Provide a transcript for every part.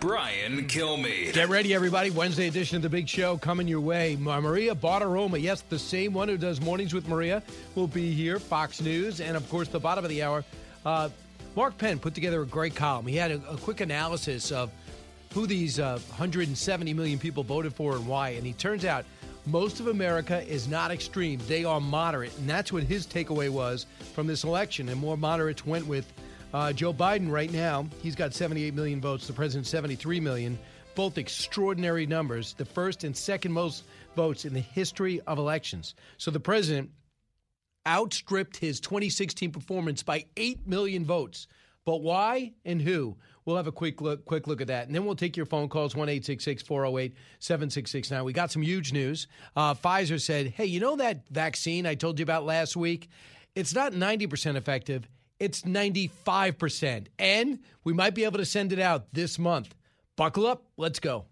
Brian Kilmeade. Get ready, everybody. Wednesday edition of The Big Show coming your way. Maria Bartiromo, yes, the same one who does Mornings with Maria, will be here. Fox News. And, of course, the bottom of the hour, uh, Mark Penn put together a great column. He had a, a quick analysis of who these uh, 170 million people voted for and why. And he turns out most of America is not extreme. They are moderate. And that's what his takeaway was from this election. And more moderates went with uh, Joe Biden right now, he's got 78 million votes. The president 73 million. Both extraordinary numbers. The first and second most votes in the history of elections. So the president outstripped his 2016 performance by 8 million votes. But why and who? We'll have a quick look, quick look at that, and then we'll take your phone calls one eight six six four zero eight seven six six nine. We got some huge news. Uh, Pfizer said, "Hey, you know that vaccine I told you about last week? It's not ninety percent effective it's 95%. And we might be able to send it out this month. Buckle up. Let's go.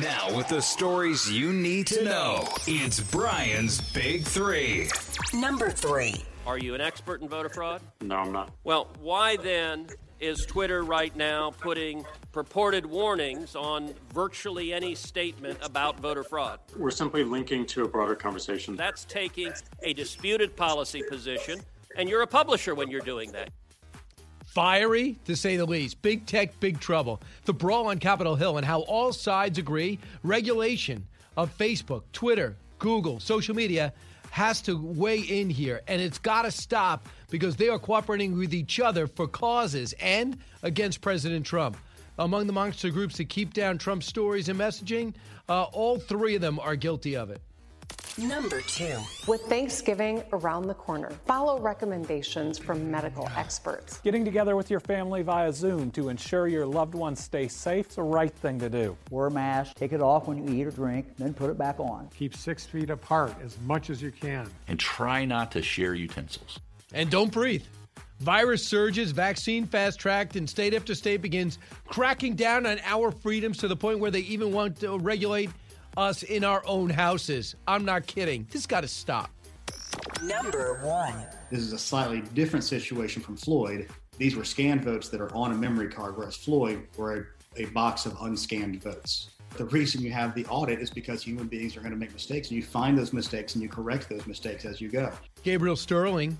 Now, with the stories you need to know, it's Brian's Big Three. Number three. Are you an expert in voter fraud? No, I'm not. Well, why then is Twitter right now putting purported warnings on virtually any statement about voter fraud? We're simply linking to a broader conversation. That's taking a disputed policy position and you're a publisher when you're doing that. Fiery, to say the least. Big tech, big trouble. The brawl on Capitol Hill and how all sides agree regulation of Facebook, Twitter, Google, social media has to weigh in here, and it's got to stop because they are cooperating with each other for causes and against President Trump. Among the monster groups that keep down Trump's stories and messaging, uh, all three of them are guilty of it. Number two. With Thanksgiving around the corner, follow recommendations from medical experts. Getting together with your family via Zoom to ensure your loved ones stay safe is the right thing to do. Wear a mask, take it off when you eat or drink, then put it back on. Keep six feet apart as much as you can. And try not to share utensils. And don't breathe. Virus surges, vaccine fast tracked, and state after state begins cracking down on our freedoms to the point where they even want to regulate us in our own houses. I'm not kidding. This got to stop. Number one. This is a slightly different situation from Floyd. These were scanned votes that are on a memory card, whereas Floyd were a, a box of unscanned votes. The reason you have the audit is because human beings are going to make mistakes, and you find those mistakes and you correct those mistakes as you go. Gabriel Sterling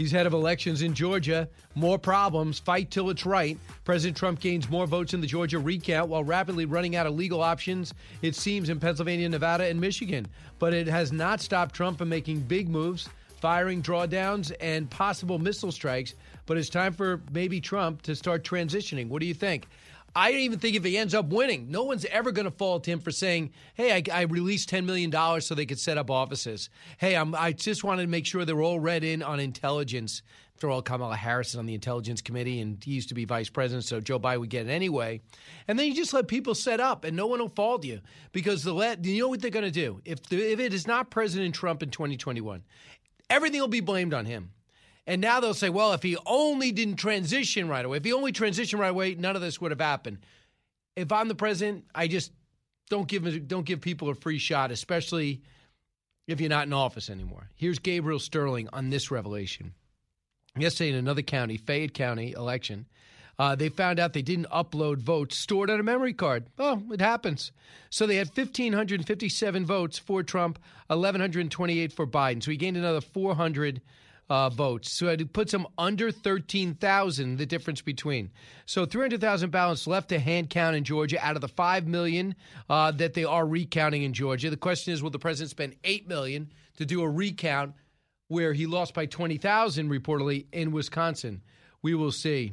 He's head of elections in Georgia. More problems. Fight till it's right. President Trump gains more votes in the Georgia recount while rapidly running out of legal options, it seems, in Pennsylvania, Nevada, and Michigan. But it has not stopped Trump from making big moves, firing drawdowns, and possible missile strikes. But it's time for maybe Trump to start transitioning. What do you think? I don't even think if he ends up winning, no one's ever going to fault him for saying, "Hey, I, I released ten million dollars so they could set up offices." Hey, I'm, I just wanted to make sure they're all read in on intelligence. After all, Kamala Harris is on the Intelligence Committee, and he used to be vice president, so Joe Biden would get it anyway. And then you just let people set up, and no one will fault you because the let you know what they're going to do if the, if it is not President Trump in 2021, everything will be blamed on him. And now they'll say, well, if he only didn't transition right away, if he only transitioned right away, none of this would have happened. If I'm the president, I just don't give don't give people a free shot, especially if you're not in office anymore. Here's Gabriel Sterling on this revelation. Yesterday in another county, Fayette County election, uh, they found out they didn't upload votes stored on a memory card. Oh, it happens. So they had 1,557 votes for Trump, 1,128 for Biden. So he gained another 400 uh, votes. So it puts them under 13,000, the difference between. So 300,000 ballots left to hand count in Georgia out of the 5 million uh, that they are recounting in Georgia. The question is will the president spend 8 million to do a recount where he lost by 20,000 reportedly in Wisconsin? We will see.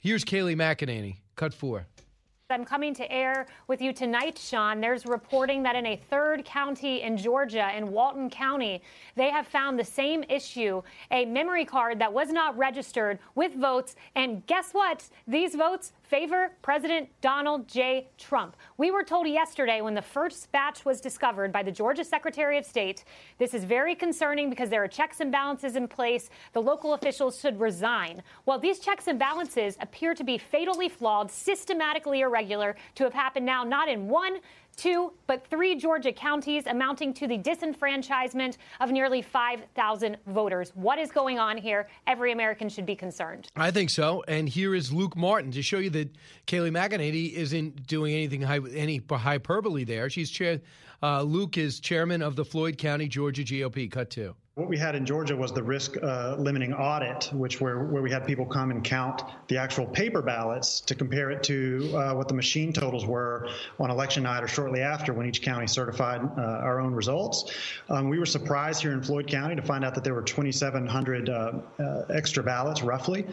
Here's Kayleigh McEnany, cut four. I'm coming to air with you tonight, Sean. There's reporting that in a third county in Georgia, in Walton County, they have found the same issue a memory card that was not registered with votes. And guess what? These votes favor President Donald J. Trump. We were told yesterday when the first batch was discovered by the Georgia Secretary of State, this is very concerning because there are checks and balances in place. The local officials should resign. Well, these checks and balances appear to be fatally flawed, systematically irregular, to have happened now not in one, two, but three Georgia counties, amounting to the disenfranchisement of nearly 5,000 voters. What is going on here? Every American should be concerned. I think so. And here is Luke Martin to show you that Kayleigh McEnany isn't doing anything any hyperbole there. She's chair. Uh, Luke is chairman of the Floyd County, Georgia GOP. Cut two. What we had in Georgia was the risk uh, limiting audit, which where, where we had people come and count the actual paper ballots to compare it to uh, what the machine totals were on election night or shortly after when each county certified uh, our own results. Um, we were surprised here in Floyd County to find out that there were 2,700 uh, uh, extra ballots, roughly.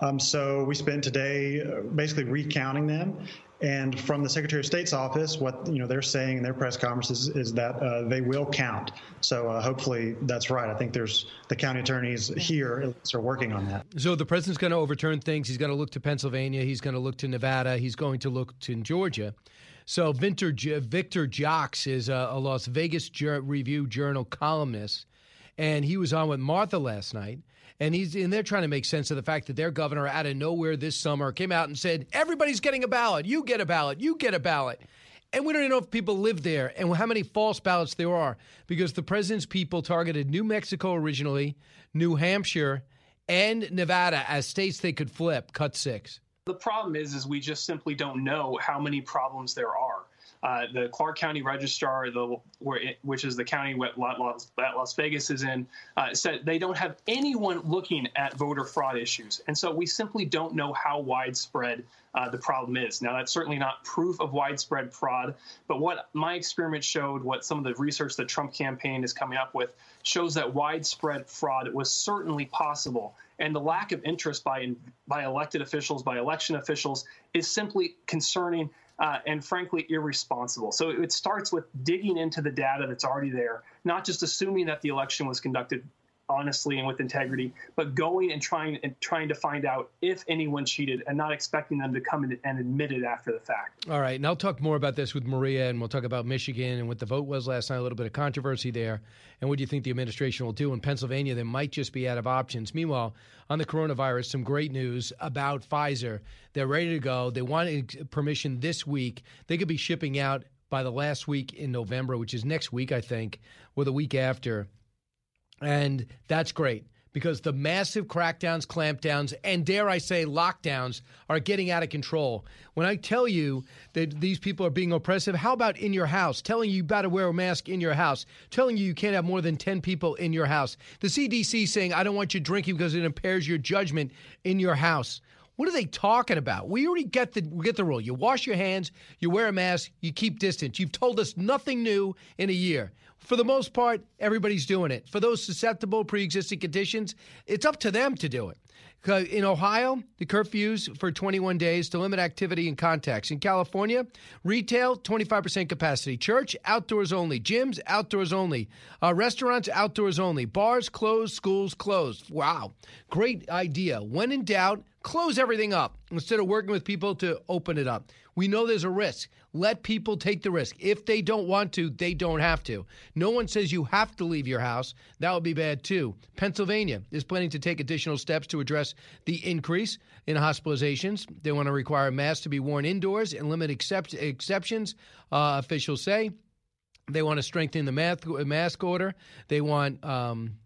Um, so we spent today uh, basically recounting them and from the Secretary of State's office, what you know they're saying in their press conferences is that uh, they will count. So uh, hopefully that's right. I think there's the county attorneys here are working on that. So the president's going to overturn things. He's going to look to Pennsylvania. He's going to look to Nevada. He's going to look to Georgia. So Victor Victor Joecks is a, a Las Vegas Review Journal columnist, and he was on with Martha last night and he's and they're trying to make sense of the fact that their governor out of nowhere this summer came out and said everybody's getting a ballot. You get a ballot. You get a ballot. And we don't even know if people live there and how many false ballots there are because the president's people targeted New Mexico originally, New Hampshire, and Nevada as states they could flip. Cut six. The problem is, is we just simply don't know how many problems there are. Uh, the Clark County Registrar, the it, which is the county that Las, Las Vegas is in, uh, said they don't have anyone looking at voter fraud issues, and so we simply don't know how widespread uh, the problem is. Now, that's certainly not proof of widespread fraud, but what my experiment showed, what some of the research the Trump campaign is coming up with, shows that widespread fraud was certainly possible. And the lack of interest by by elected officials, by election officials, is simply concerning uh, and frankly irresponsible. So it starts with digging into the data that's already there, not just assuming that the election was conducted honestly and with integrity, but going and trying and trying to find out if anyone cheated and not expecting them to come in and admit it after the fact. All right, and I'll talk more about this with Maria, and we'll talk about Michigan and what the vote was last night. A little bit of controversy there, and what do you think the administration will do in Pennsylvania? They might just be out of options. Meanwhile, on the coronavirus, some great news about Pfizer. They're ready to go. They want permission this week. They could be shipping out by the last week in November, which is next week, I think, or the week after. And that's great because the massive crackdowns, clampdowns, and dare I say lockdowns are getting out of control. When I tell you that these people are being oppressive, how about in your house? Telling you you got to wear a mask in your house, telling you you can't have more than 10 people in your house. The CDC saying, I don't want you drinking because it impairs your judgment in your house. What are they talking about? We already get the get the rule. You wash your hands, you wear a mask, you keep distance. You've told us nothing new in a year. For the most part, everybody's doing it. For those susceptible pre-existing conditions, it's up to them to do it. In Ohio, the curfews for 21 days to limit activity and contacts. In California, retail, 25% capacity. Church, outdoors only. Gyms, outdoors only. Uh, restaurants, outdoors only. Bars, closed. Schools, closed. Wow. Great idea. When in doubt, close everything up instead of working with people to open it up. We know there's a risk. Let people take the risk. If they don't want to, they don't have to. No one says you have to leave your house. That would be bad too. Pennsylvania is planning to take additional steps to address the increase in hospitalizations. They want to require masks to be worn indoors and limit accept- exceptions, uh, officials say. They want to strengthen the mask, mask order. They want um,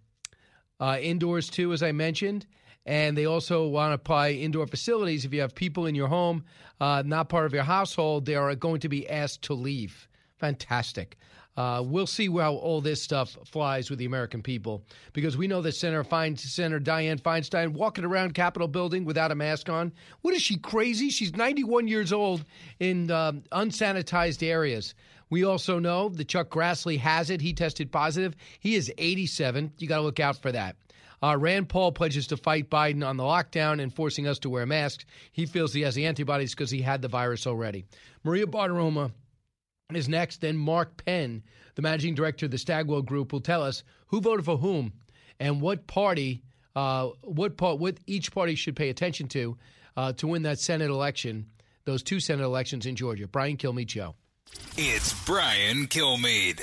uh, indoors too, as I mentioned. And they also want to apply indoor facilities. If you have people in your home, uh, not part of your household, they are going to be asked to leave. Fantastic. Uh, we'll see how all this stuff flies with the American people because we know that Senator, Fein, Senator Dianne Feinstein walking around Capitol building without a mask on. What is she crazy? She's 91 years old in um, unsanitized areas. We also know that Chuck Grassley has it. He tested positive. He is 87. You got to look out for that. Uh, Rand Paul pledges to fight Biden on the lockdown and forcing us to wear masks. He feels he has the antibodies because he had the virus already. Maria Bartiromo is next. Then Mark Penn, the managing director of the Stagwell Group, will tell us who voted for whom and what party, uh, what part, what each party should pay attention to uh, to win that Senate election, those two Senate elections in Georgia. Brian Kilmeade. It's Brian Kilmeade.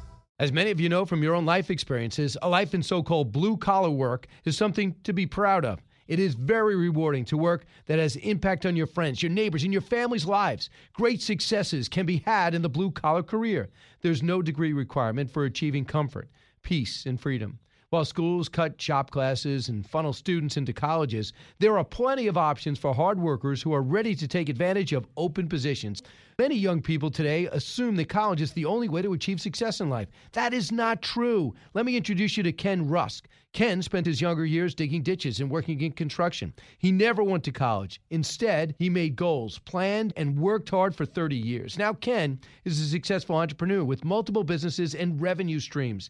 As many of you know from your own life experiences, a life in so called blue collar work is something to be proud of. It is very rewarding to work that has impact on your friends, your neighbors, and your family's lives. Great successes can be had in the blue collar career. There's no degree requirement for achieving comfort, peace, and freedom. While schools cut shop classes and funnel students into colleges, there are plenty of options for hard workers who are ready to take advantage of open positions. Many young people today assume that college is the only way to achieve success in life. That is not true. Let me introduce you to Ken Rusk. Ken spent his younger years digging ditches and working in construction. He never went to college. Instead, he made goals, planned, and worked hard for 30 years. Now, Ken is a successful entrepreneur with multiple businesses and revenue streams.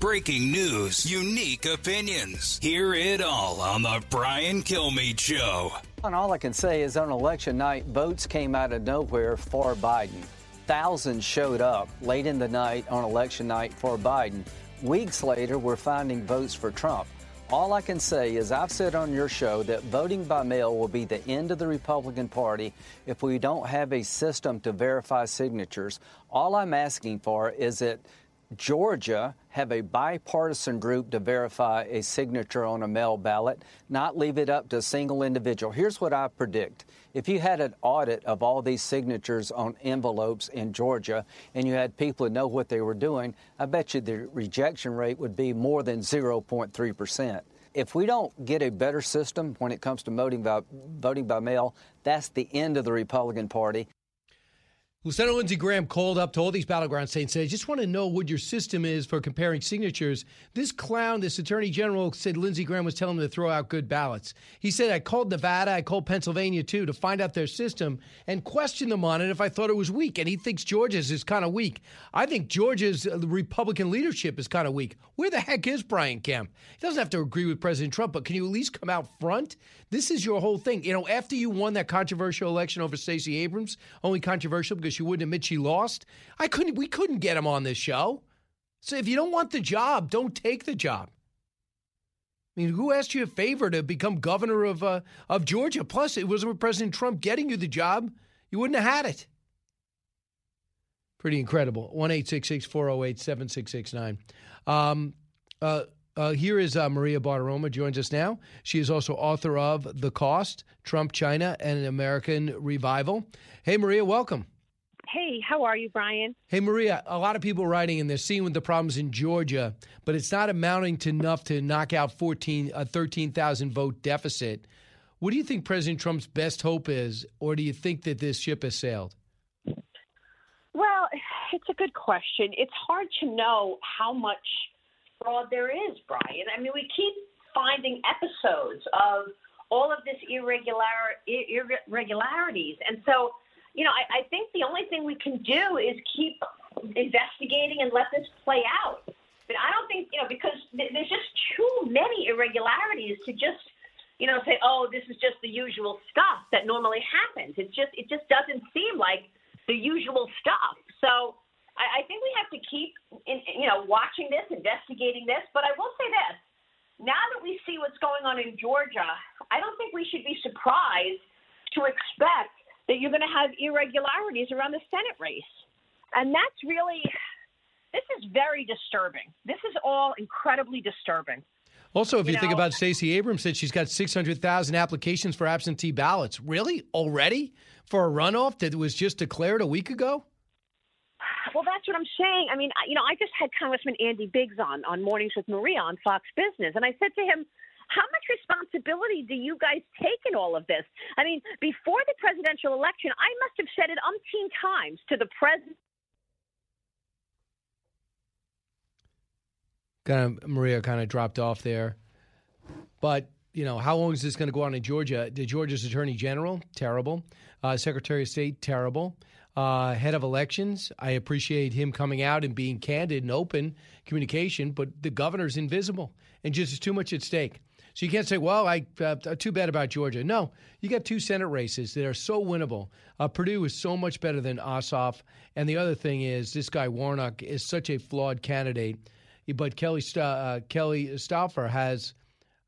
Breaking news, unique opinions. Hear it all on the Brian Kilmeade Show. And all I can say is on election night, votes came out of nowhere for Biden. Thousands showed up late in the night on election night for Biden. Weeks later, we're finding votes for Trump. All I can say is I've said on your show that voting by mail will be the end of the Republican Party if we don't have a system to verify signatures. All I'm asking for is that Georgia have a bipartisan group to verify a signature on a mail ballot, not leave it up to a single individual. Here's what I predict. If you had an audit of all these signatures on envelopes in Georgia and you had people who know what they were doing, I bet you the rejection rate would be more than 0.3%. If we don't get a better system when it comes to voting by, voting by mail, that's the end of the Republican Party. Lieutenant Lindsey Graham called up to all these battleground states and said, I just want to know what your system is for comparing signatures. This clown, this attorney general, said Lindsey Graham was telling him to throw out good ballots. He said, I called Nevada, I called Pennsylvania too to find out their system and question them on it if I thought it was weak. And he thinks Georgia's is kind of weak. I think Georgia's uh, Republican leadership is kind of weak. Where the heck is Brian Kemp? He doesn't have to agree with President Trump, but can you at least come out front? This is your whole thing. You know, after you won that controversial election over Stacey Abrams, only controversial because she wouldn't admit she lost. I couldn't. We couldn't get him on this show. So if you don't want the job, don't take the job. I mean, who asked you a favor to become governor of uh, of Georgia? Plus, it was with President Trump getting you the job. You wouldn't have had it. Pretty incredible. One eight six six four zero eight seven six six nine. Um, uh, uh, here is uh, Maria Bartiromo joins us now. She is also author of The Cost, Trump, China, and American Revival. Hey, Maria, welcome. Hey, how are you, Brian? Hey, Maria, a lot of people writing and they're seeing with the problems in Georgia, but it's not amounting to enough to knock out 14, a 13,000 vote deficit. What do you think President Trump's best hope is, or do you think that this ship has sailed? Well, it's a good question. It's hard to know how much fraud there is, Brian. I mean, we keep finding episodes of all of this irregular irregularities, and so you know, I, I think the only thing we can do is keep investigating and let this play out. But I don't think you know because there's just too many irregularities to just you know say, oh, this is just the usual stuff that normally happens. It just it just doesn't seem like the usual stuff. So I, I think we have to keep, in, you know, watching this, investigating this. But I will say this: now that we see what's going on in Georgia, I don't think we should be surprised to expect that you're going to have irregularities around the Senate race, and that's really. This is very disturbing. This is all incredibly disturbing. Also, if you, You think about Stacey Abrams, said she's got 600,000 applications for absentee ballots. Really? Already? For a runoff that was just declared a week ago? Well, that's what I'm saying. I mean, you know, I just had Congressman Andy Biggs on on Mornings with Maria on Fox Business, and I said to him, "How much responsibility do you guys take in all of this?" I mean, before the presidential election, I must have said it umpteen times to the president. Kind of Maria kind of dropped off there. But, you know, how long is this going to go on in Georgia? The Georgia's Attorney General, terrible. Uh, Secretary of State, terrible. Uh, head of elections, I appreciate him coming out and being candid and open communication, but the governor's invisible and just too much at stake. So you can't say, well, I uh, too bad about Georgia. No, you got two Senate races that are so winnable. Uh, Perdue is so much better than Ossoff. And the other thing is, this guy Warnock is such a flawed candidate. But Kelly uh, Kelly Stauffer has,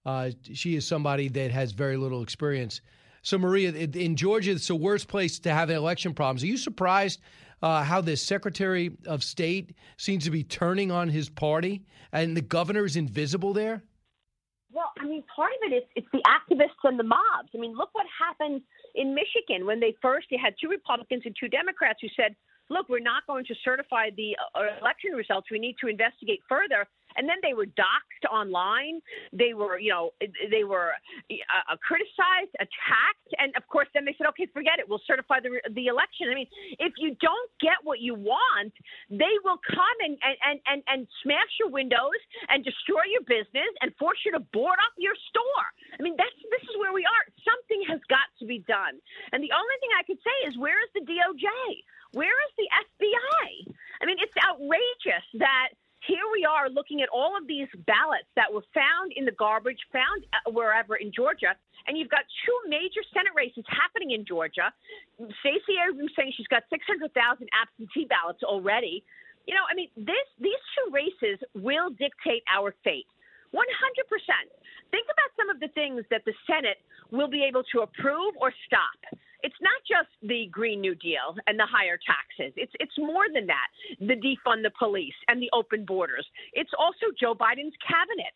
uh, she is somebody that has very little experience. So Maria, in in Georgia, it's the worst place to have election problems. Are you surprised uh, how the Secretary of State seems to be turning on his party and the governor is invisible there? Well, I mean, part of it is it's the activists and the mobs. I mean, look what happened in Michigan when they first they had two Republicans and two Democrats who said, "Look, we're not going to certify the uh, election results. We need to investigate further." And then they were doxxed online. They were, you know, they were uh, criticized, attacked, and of course, then they said, "Okay, forget it. We'll certify the the election." I mean, if you don't get what you want, they will come and and and and smash your windows and destroy your business and force you to board up your store. I mean, that's this is where we are. Something has got to be done. And the only thing I could say is, where is the DOJ? Where is the FBI? I mean, it's outrageous that here we are looking at all of these ballots that were found in the garbage, found uh, wherever in Georgia, and you've got two major Senate races happening in Georgia. Stacey Abrams saying she's got 600,000 absentee ballots already. You know, I mean, this these two races will dictate our fate. 100%. Think about some of the things that the Senate will be able to approve or stop. It's not just the Green New Deal and the higher taxes. It's it's more than that. The defund the police and the open borders. It's also Joe Biden's cabinet.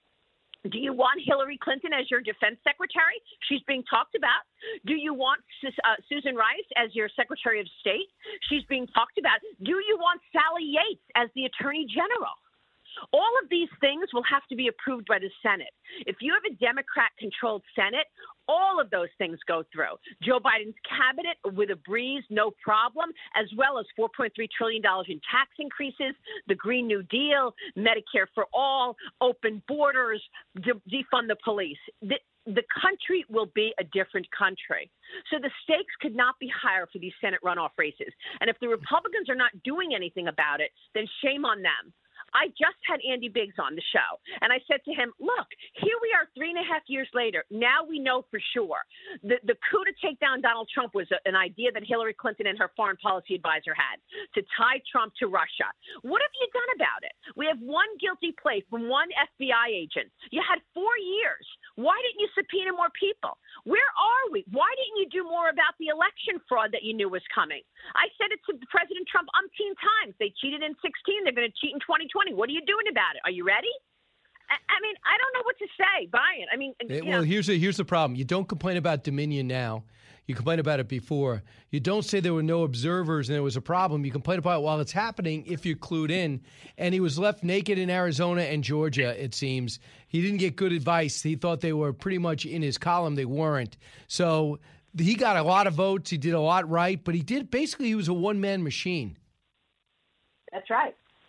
Do you want Hillary Clinton as your defense secretary? She's being talked about. Do you want uh, Susan Rice as your secretary of state? She's being talked about. Do you want Sally Yates as the attorney general? All of these things will have to be approved by the Senate. If you have a Democrat controlled Senate, all of those things go through. Joe Biden's cabinet with a breeze, no problem, as well as $4.3 trillion in tax increases, the Green New Deal, Medicare for all, open borders, de- defund the police. The, the country will be a different country. So the stakes could not be higher for these Senate runoff races. And if the Republicans are not doing anything about it, then shame on them. I just had Andy Biggs on the show, and I said to him, "Look, here we are, three and a half years later. Now we know for sure the the coup to take down Donald Trump was a, an idea that Hillary Clinton and her foreign policy advisor had to tie Trump to Russia. What have you done about it? We have one guilty plea from one FBI agent. You had four years. Why didn't you subpoena more people? Where are we? Why didn't you do more about the election fraud that you knew was coming? I said it to President Trump umpteen times. They cheated in 16. They're going to cheat in 2020. What are you doing about it? Are you ready? I, I mean, I don't know what to say, Brian. I mean, you well, know, here's the, here's the problem. You don't complain about Dominion now. You complain about it before. You don't say there were no observers and there was a problem. You complain about it while it's happening if you're clued in. And he was left naked in Arizona and Georgia, it seems. He didn't get good advice. He thought they were pretty much in his column. They weren't. So he got a lot of votes. He did a lot right, but he did basically, he was a one man machine. that's right.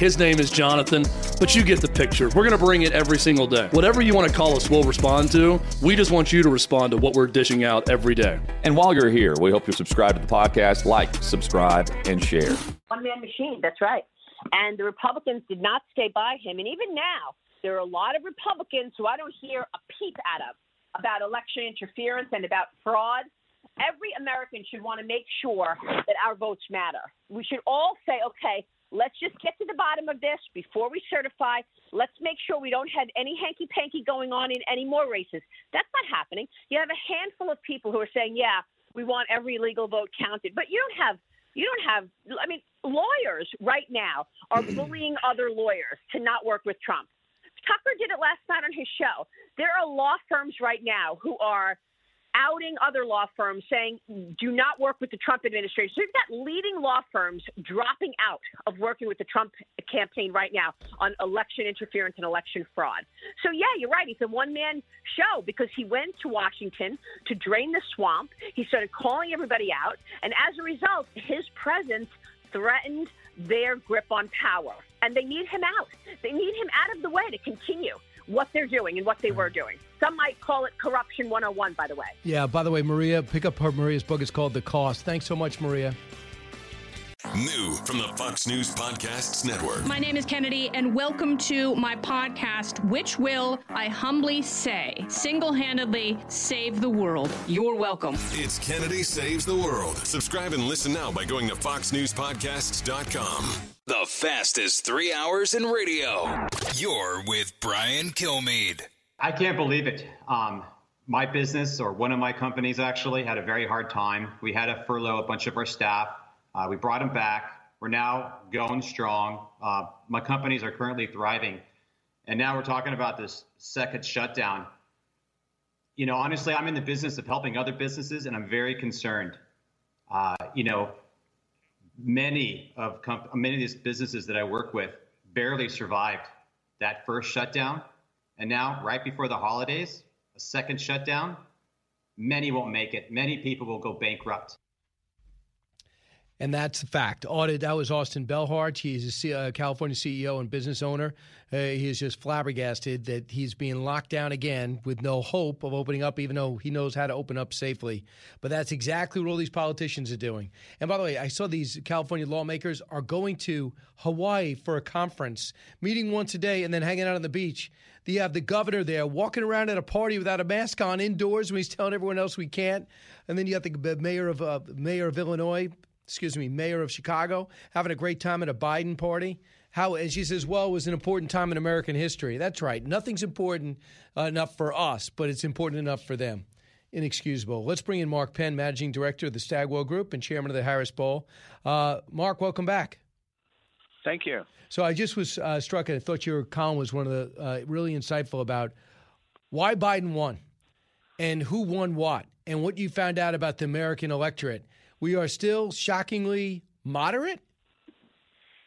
His name is Jonathan, but you get the picture. We're going to bring it every single day. Whatever you want to call us, we'll respond to. We just want you to respond to what we're dishing out every day. And while you're here, we hope you subscribe to the podcast, like, subscribe, and share. one man machine. That's right. And the Republicans did not stay by him. And even now, there are a lot of Republicans who I don't hear a peep out of about election interference and about fraud. Every American should want to make sure that our votes matter. We should all say, okay, let's just get to the bottom of this. before we certify. Let's make sure we don't have any hanky panky going on in any more races. That's not happening. You have a handful of people who are saying, yeah, we want every legal vote counted, but you don't have you don't have i mean lawyers right now are mm-hmm. bullying other lawyers to not work with trump tucker did it last night on his show there are law firms right now who are outing other law firms saying do not work with the Trump administration. So you've got leading law firms dropping out of working with the Trump campaign right now on election interference and election fraud. So yeah, you're right. He's a one man show because he went to Washington to drain the swamp. He started calling everybody out. And as a result, his presence threatened their grip on power. And they need him out. They need him out of the way to continue what they're doing and what they were doing. Some might call it corruption 101, by the way. Yeah, by the way, Maria, pick up her Maria's book. It's called The Cost. Thanks so much, Maria. New from the Fox News Podcasts Network. My name is Kennedy, and welcome to my podcast, which will, I humbly say, single handedly save the world. You're welcome. It's Kennedy Saves the World. Subscribe and listen now by going to FoxNewsPodcasts.com. The fastest three hours in radio. You're with Brian Kilmeade. I can't believe it. Um, my business, or one of my companies actually, had a very hard time. We had to furlough a bunch of our staff. Uh, we brought them back. We're now going strong. Uh, my companies are currently thriving. And now we're talking about this second shutdown. You know, honestly, I'm in the business of helping other businesses, and I'm very concerned. Uh, you know, many of comp- many of these businesses that I work with barely survived that first shutdown, and now right before the holidays, a second shutdown. Many won't make it. Many people will go bankrupt. And that's a fact. Audit. That was Austin Belhart. He's a uh, California CEO and business owner. Uh, he is just flabbergasted that he's being locked down again with no hope of opening up, even though he knows how to open up safely. But that's exactly what all these politicians are doing. And by the way, I saw these California lawmakers are going to Hawaii for a conference, meeting once a day, and then hanging out on the beach. You have the governor there walking around at a party without a mask on indoors when he's telling everyone else we can't. And then you have the mayor of uh, mayor of Illinois excuse me, mayor of Chicago, having a great time at a Biden party. How, and she says, well, it was an important time in American history. That's right. Nothing's important enough for us, but it's important enough for them. Inexcusable. Let's bring in Mark Penn, managing director of the Stagwell Group and chairman of the Harris Poll. Uh, Mark, welcome back. Thank you. So I just was uh, struck, and I thought your column was one of the uh, really insightful about why Biden won and who won what and what you found out about the American electorate we are still shockingly moderate?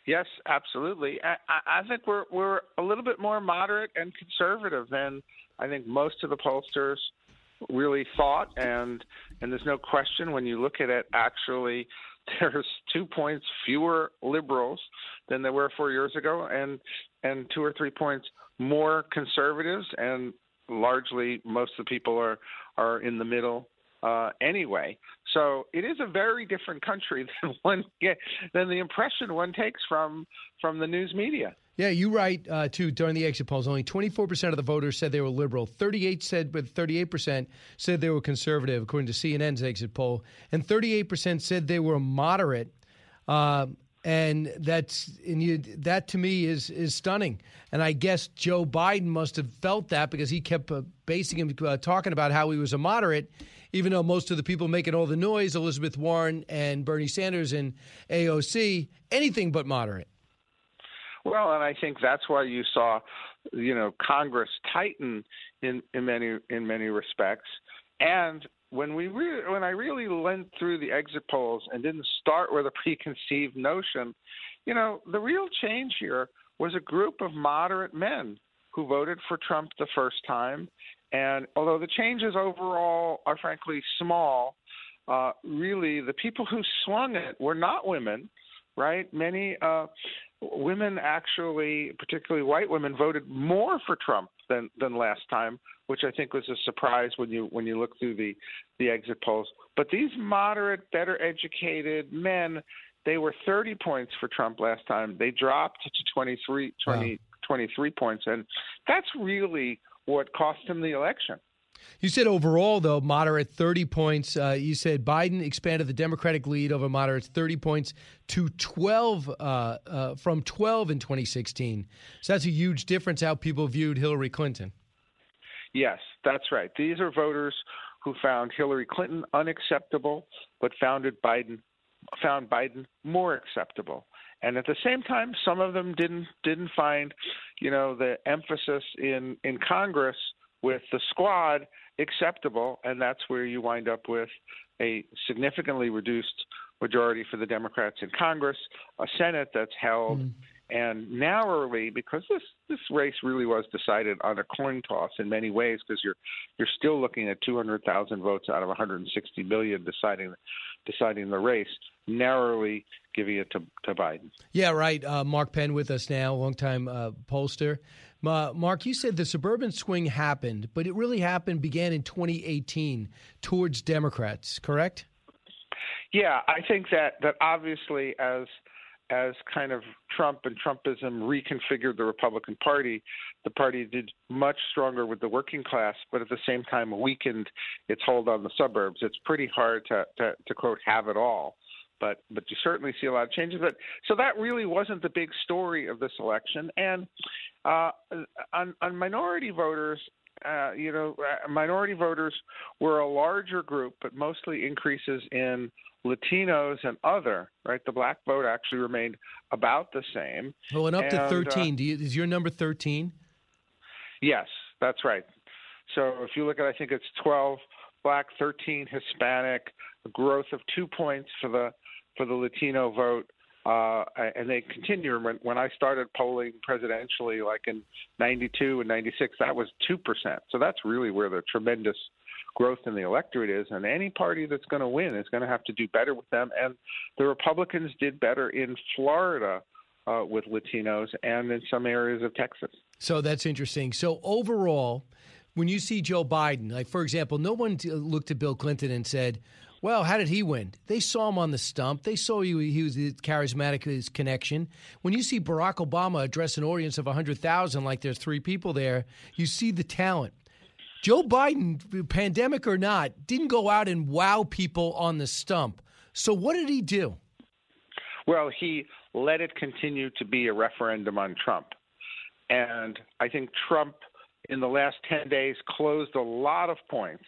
Yes, absolutely. I, I think we're we're a little bit more moderate and conservative than I think most of the pollsters really thought, and and there's no question when you look at it, actually, there's two points fewer liberals than there were four years ago, and and two or three points more conservatives, and largely most of the people are are in the middle uh, anyway. So it is a very different country than one get, than the impression one takes from from the news media. Yeah, you write uh, too during the exit polls. Only 24% of the voters said they were liberal. 38 said, but 38% said they were conservative, according to CNN's exit poll, and 38% said they were moderate. Uh, and that's and you, that to me is is stunning. And I guess Joe Biden must have felt that because he kept uh, basing him uh, talking about how he was a moderate, even though most of the people making all the noise, Elizabeth Warren and Bernie Sanders and AOC, anything but moderate. Well, and I think that's why you saw, you know, Congress tighten in in many in many respects. And when we re- when I really went through the exit polls and didn't start with a preconceived notion, you know, the real change here was a group of moderate men who voted for Trump the first time and although the changes overall are frankly small, uh, really the people who swung it were not women, right? Many uh, women actually, particularly white women, voted more for Trump than than last time, which I think was a surprise when you when you look through the the exit polls. But these moderate, better educated men, they were 30 points for Trump last time. They dropped to 23, 20, wow. 23 points, and that's really what cost him the election. You said overall, though, moderate 30 points. Uh, you said Biden expanded the Democratic lead over moderates 30 points to 12 uh, uh, from 12 in 2016. So that's a huge difference how people viewed Hillary Clinton. Yes, that's right. These are voters who found Hillary Clinton unacceptable, but found Biden found Biden more acceptable. And at the same time, some of them didn't didn't find, you know, the emphasis in in Congress with the squad acceptable, and that's where you wind up with a significantly reduced majority for the Democrats in Congress, a Senate that's held. Mm. And narrowly, because this this race really was decided on a coin toss in many ways, because you're you're still looking at 200,000 votes out of 160 million deciding deciding the race, narrowly giving it to, to Biden. Yeah, right. Uh, Mark Penn with us now, longtime uh, pollster. Mark, you said the suburban swing happened, but it really happened began in 2018 towards Democrats, correct? Yeah, I think that that obviously as as kind of Trump and Trumpism reconfigured the Republican Party, the party did much stronger with the working class, but at the same time weakened its hold on the suburbs. It's pretty hard to, to, to quote have it all, but but you certainly see a lot of changes. But so that really wasn't the big story of this election. And uh, on, on minority voters, uh, you know, uh, minority voters were a larger group, but mostly increases in Latinos and other. Right, the black vote actually remained about the same. Oh, and up and, to uh, thirteen. Uh, Do you, is your number thirteen? Yes, that's right. So if you look at, I think it's twelve black, thirteen Hispanic, a growth of two points for the for the Latino vote. Uh, and they continue. When, when I started polling presidentially, like in '92 and '96, that was two percent. So that's really where the tremendous growth in the electorate is. And any party that's going to win is going to have to do better with them. And the Republicans did better in Florida uh, with Latinos and in some areas of Texas. So that's interesting. So overall, when you see Joe Biden, like for example, no one looked at Bill Clinton and said, well, how did he win? They saw him on the stump. They saw he, he was charismatic, his connection. When you see Barack Obama address an audience of 100,000 like there's three people there, you see the talent. Joe Biden, pandemic or not, didn't go out and wow people on the stump. So what did he do? Well, he let it continue to be a referendum on Trump. And I think Trump, in the last 10 days, closed a lot of points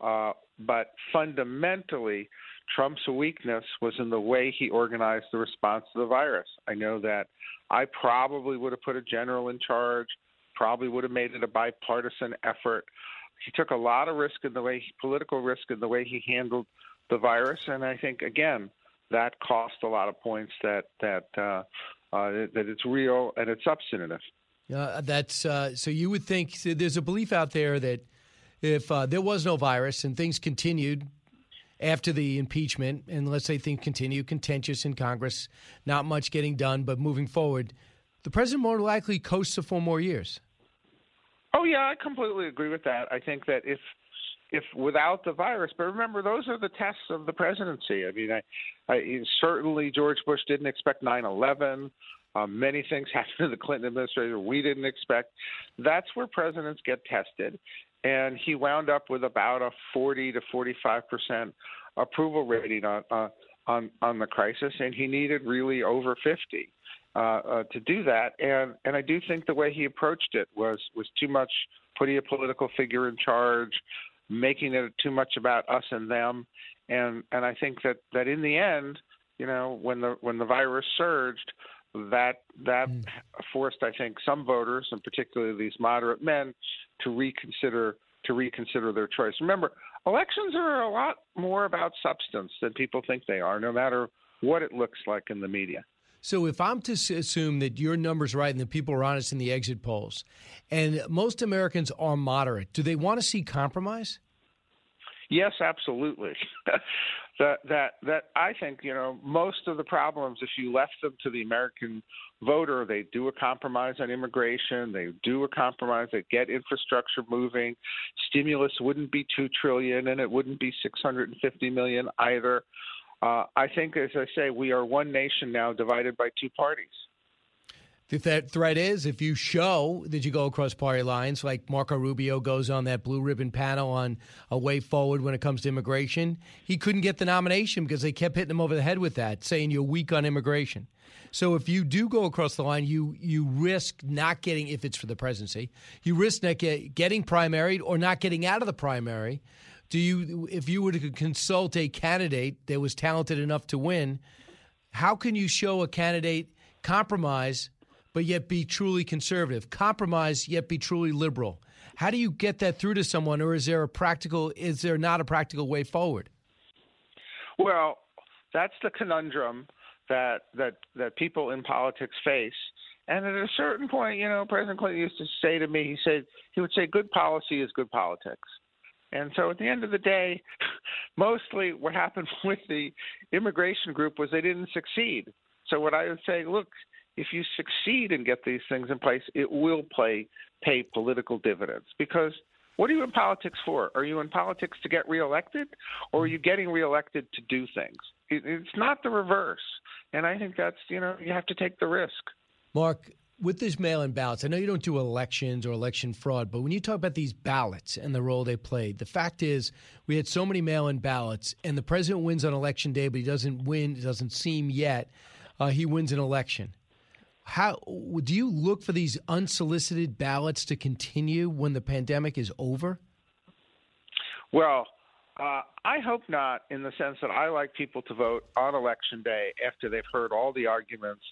uh, but fundamentally, Trump's weakness was in the way he organized the response to the virus. I know that I probably would have put a general in charge, probably would have made it a bipartisan effort. He took a lot of risk in the way, political risk in the way he handled the virus, and I think again that cost a lot of points. That that uh, uh, that it's real and it's substantive. Uh, that's uh, so. You would think so there's a belief out there that if uh, there was no virus and things continued after the impeachment, and let's say things continue contentious in Congress, not much getting done, but moving forward, the president more likely coasts for four more years. Oh yeah, I completely agree with that. I think that if if without the virus, but remember those are the tests of the presidency. I mean, I, I certainly George Bush didn't expect 9/11. Um, many things happened in the Clinton administration we didn't expect. That's where presidents get tested and he wound up with about a 40 to 45 percent approval rating on uh, on on the crisis, and he needed really over 50 uh, uh, to do that. And and I do think the way he approached it was was too much putting a political figure in charge, making it too much about us and them, and and I think that that in the end, you know, when the when the virus surged, that that mm. forced, I think, some voters, and particularly these moderate men, to reconsider to reconsider their choice. Remember, elections are a lot more about substance than people think they are, no matter what it looks like in the media. So, if I'm to assume that your number's right and the people are honest in the exit polls, and most Americans are moderate, do they want to see compromise? Yes, absolutely. that that that I think you know most of the problems if you left them to the American voter, they do a compromise on immigration, they do a compromise, they get infrastructure moving. Stimulus wouldn't be two trillion, and it wouldn't be six hundred and fifty million either. Uh, I think, as I say, we are one nation now divided by two parties. The th- threat is if you show that you go across party lines, like Marco Rubio goes on that blue ribbon panel on a way forward when it comes to immigration, he couldn't get the nomination because they kept hitting him over the head with that, saying you're weak on immigration. So if you do go across the line, you you risk not getting if it's for the presidency, you risk not get, getting primaried or not getting out of the primary. Do you if you were to consult a candidate that was talented enough to win, how can you show a candidate compromise but yet be truly conservative, compromise yet be truly liberal? How do you get that through to someone or is there a practical is there not a practical way forward? Well, that's the conundrum that that that people in politics face. And at a certain point, you know, President Clinton used to say to me, he said he would say, "Good policy is good politics." And so, at the end of the day, mostly what happened with the immigration group was they didn't succeed. So, what I would say, look, if you succeed and get these things in place, it will play pay political dividends because what are you in politics for? Are you in politics to get reelected, or are you getting reelected to do things? It, it's not the reverse, and I think that's you know you have to take the risk. Mark, with these mail-in ballots, I know you don't do elections or election fraud, but when you talk about these ballots and the role they played, the fact is we had so many mail-in ballots, and the president wins on election day, but he doesn't win. It doesn't seem yet uh, he wins an election. How do you look for these unsolicited ballots to continue when the pandemic is over? Well, uh, I hope not, in the sense that I like people to vote on election day after they've heard all the arguments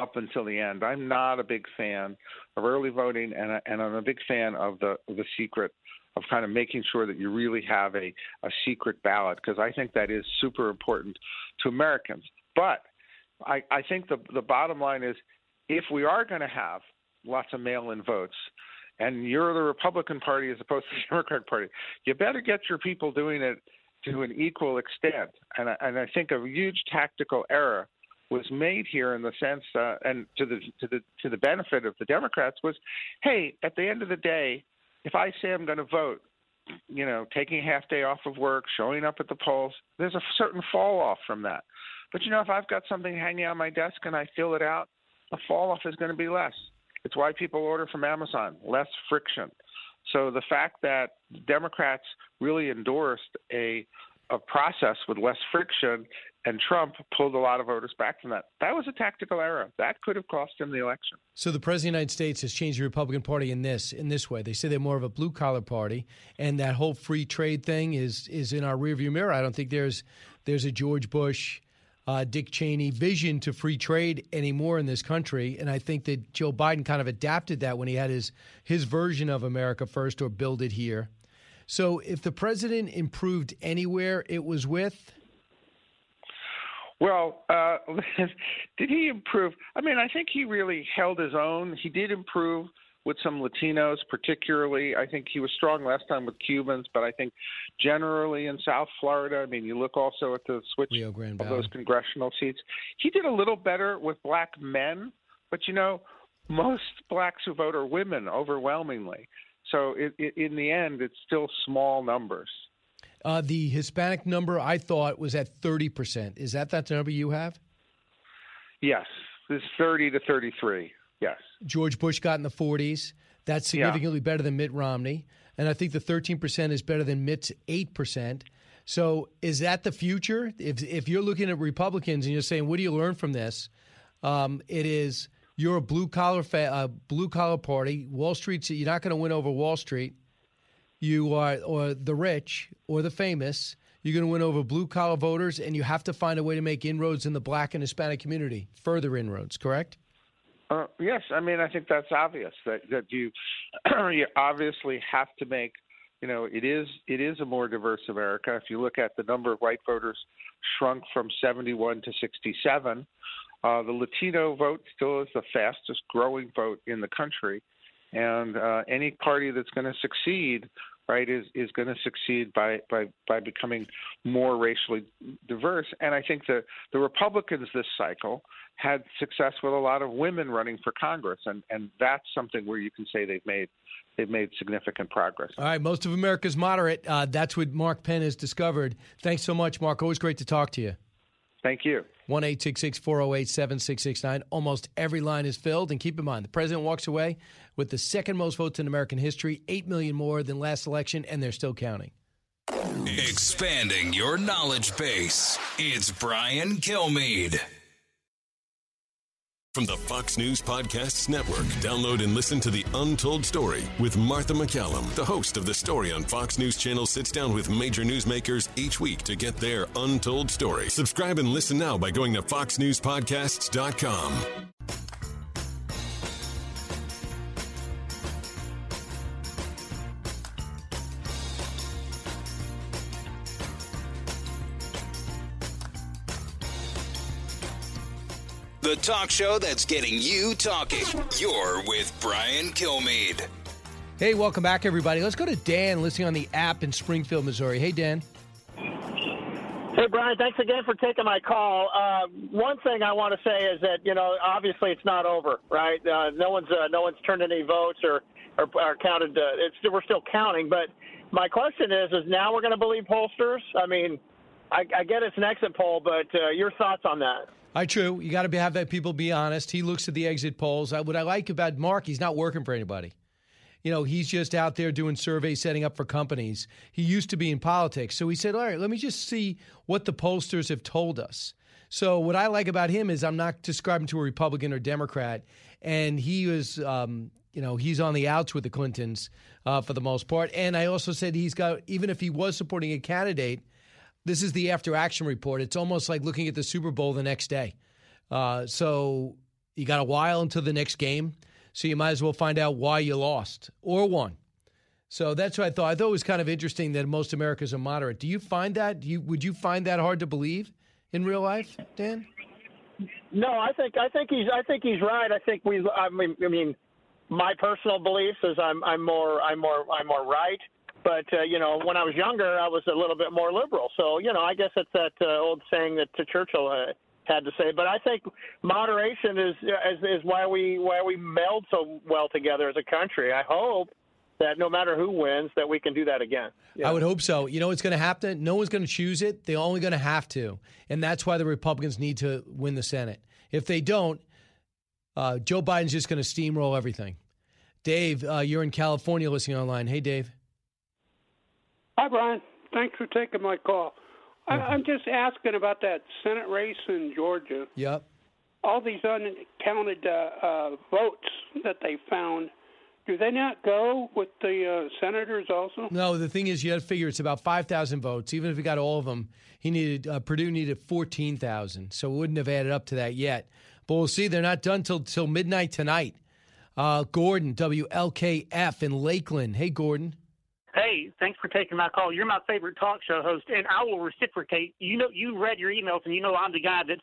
up until the end. I'm not a big fan of early voting, and, and I'm a big fan of the the secret of kind of making sure that you really have a, a secret ballot because I think that is super important to Americans. But I, I think the the bottom line is if we are going to have lots of mail-in votes, and you're the Republican Party as opposed to the Democratic Party, you better get your people doing it to an equal extent. And I, and I think a huge tactical error was made here in the sense, uh, and to the to the to the benefit of the Democrats was, hey, at the end of the day, if I say I'm going to vote, you know, taking a half day off of work, showing up at the polls, there's a certain fall off from that. But you know, if I've got something hanging on my desk and I fill it out, the fall off is going to be less. It's why people order from Amazon, less friction. So the fact that Democrats really endorsed a a process with less friction and Trump pulled a lot of voters back from that. That was a tactical error. That could have cost him the election. So the president of the United States has changed the Republican Party in this in this way. They say they're more of a blue collar party, and that whole free trade thing is is in our rearview mirror. I don't think there's there's a George Bush uh, Dick Cheney vision to free trade anymore in this country. And I think that Joe Biden kind of adapted that when he had his his version of America First or Build It Here. So if the president improved anywhere, it was with. Well, uh, did he improve? I mean, I think he really held his own. He did improve with some Latinos, particularly. I think he was strong last time with Cubans, but I think generally in South Florida, I mean, you look also at the switch Rio Grande of those congressional seats. He did a little better with black men, but you know, most blacks who vote are women overwhelmingly. So it, it, in the end, it's still small numbers. Uh, the Hispanic number I thought was at 30%. Is that that number you have? Yes, it's 30 to 33. Yes. George Bush got in the 40s. That's significantly yeah. better than Mitt Romney. And I think the 13% is better than Mitt's 8%. So is that the future? If, if you're looking at Republicans and you're saying, what do you learn from this? Um, it is you're a blue collar fa- uh, blue collar party. Wall Street's you're not going to win over Wall Street. You are or the rich or the famous. You're going to win over blue collar voters, and you have to find a way to make inroads in the black and Hispanic community. Further inroads, correct? Uh, yes, I mean I think that's obvious that that you you obviously have to make you know it is it is a more diverse America. If you look at the number of white voters shrunk from 71 to 67, uh, the Latino vote still is the fastest growing vote in the country, and uh, any party that's going to succeed right, is is going to succeed by, by by becoming more racially diverse. And I think the the Republicans this cycle had success with a lot of women running for Congress, and and that's something where you can say they've made they've made significant progress. All right, most of America's moderate. Uh, that's what Mark Penn has discovered. Thanks so much, Mark. Always great to talk to you. Thank you. 1 408 7669. Almost every line is filled. And keep in mind, the president walks away with the second most votes in American history, 8 million more than last election, and they're still counting. Expanding your knowledge base. It's Brian Kilmeade. From the Fox News Podcasts Network, download and listen to The Untold Story with Martha MacCallum. The host of The Story on Fox News Channel sits down with major newsmakers each week to get their untold story. Subscribe and listen now by going to foxnewspodcasts.com. The talk show that's getting you talking. You're with Brian Kilmeade. Hey, welcome back, everybody. Let's go to Dan listening on the app in Springfield, Missouri. Hey, Dan. Hey, Brian, thanks again for taking my call. Uh, one thing I want to say is that, you know, obviously it's not over, right? Uh, no one's uh, no one's turned any votes or, or, or counted. Uh, it's, we're still counting. But my question is, is now we're going to believe pollsters? I mean, I, I get it's an exit poll, but uh, your thoughts on that? I true. You got to have that people be honest. He looks at the exit polls. what I like about Mark, he's not working for anybody. You know, he's just out there doing surveys, setting up for companies. He used to be in politics, so he said, "All right, let me just see what the pollsters have told us." So what I like about him is I'm not describing to a Republican or Democrat, and he was, um, you know, he's on the outs with the Clintons uh, for the most part. And I also said he's got, even if he was supporting a candidate this is the after action report. It's almost like looking at the Super Bowl the next day. Uh, so you got a while until the next game. So you might as well find out why you lost or won. So that's what I thought. I thought it was kind of interesting that most Americans are moderate. Do you find that? Do you, would you find that hard to believe in real life, Dan? No, I think I think he's I think he's right. I think we I mean I mean my personal beliefs is I'm I'm more I'm more I'm more right. But uh, you know, when I was younger, I was a little bit more liberal. So you know, I guess it's that uh, old saying that uh, Churchill uh, had to say. But I think moderation is, is is why we why we meld so well together as a country. I hope that no matter who wins, that we can do that again. Yeah. I would hope so. You know it's going to happen? No one's going to choose it. They're only going to have to, and that's why the Republicans need to win the Senate. If they don't, uh, Joe Biden's just going to steamroll everything. Dave, uh, you're in California listening online. Hey, Dave. Hi, Brian. Thanks for taking my call. I, I'm just asking about that Senate race in Georgia. Yep. All these uncounted uh, uh, votes that they found, do they not go with the uh, senators also? No, the thing is, you have to figure it's about 5,000 votes. Even if he got all of them, he needed uh, Perdue needed 14,000. So it wouldn't have added up to that yet. But we'll see. They're not done till till midnight tonight. Uh, Gordon, WLKF in Lakeland. Hey, Gordon. Hey, thanks for taking my call. You're my favorite talk show host, and I will reciprocate. You know, you read your emails, and you know I'm the guy that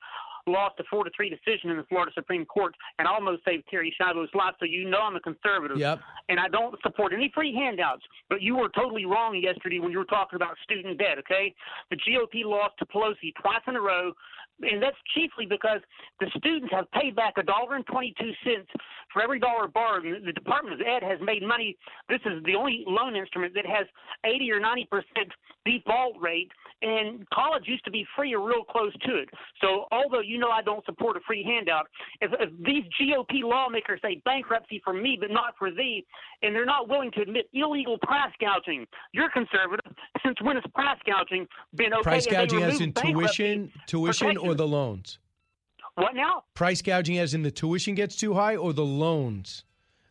lost a four to three decision in the Florida Supreme Court and almost saved Terri Schiavo's life. So you know I'm a conservative, yep. and I don't support any free handouts. But you were totally wrong yesterday when you were talking about student debt. Okay, the GOP lost to Pelosi twice in a row and that's chiefly because the students have paid back a dollar and twenty-two cents for every dollar borrowed. The Department of Ed has made money. This is the only loan instrument that has eighty or ninety percent default rate, and college used to be free or real close to it. So, although you know I don't support a free handout, if, if these GOP lawmakers say bankruptcy for me but not for thee, and they're not willing to admit illegal price gouging, you're conservative. Since when has price gouging been okay? Price gouging as in tuition, tuition or the loans? What now? Price gouging as in the tuition gets too high or the loans?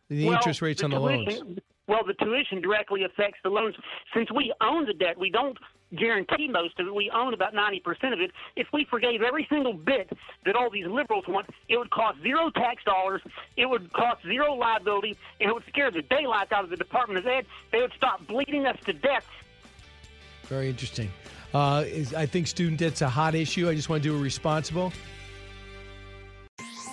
The well, interest rates the on the tuition, loans? Well, the tuition directly affects the loans. Since we own the debt, we don't guarantee most of it. We own about 90% of it. If we forgave every single bit that all these liberals want, it would cost zero tax dollars, it would cost zero liability, and it would scare the daylights out of the Department of Ed. They would stop bleeding us to death. Very interesting. Uh, I think student debt's a hot issue. I just want to do it responsible.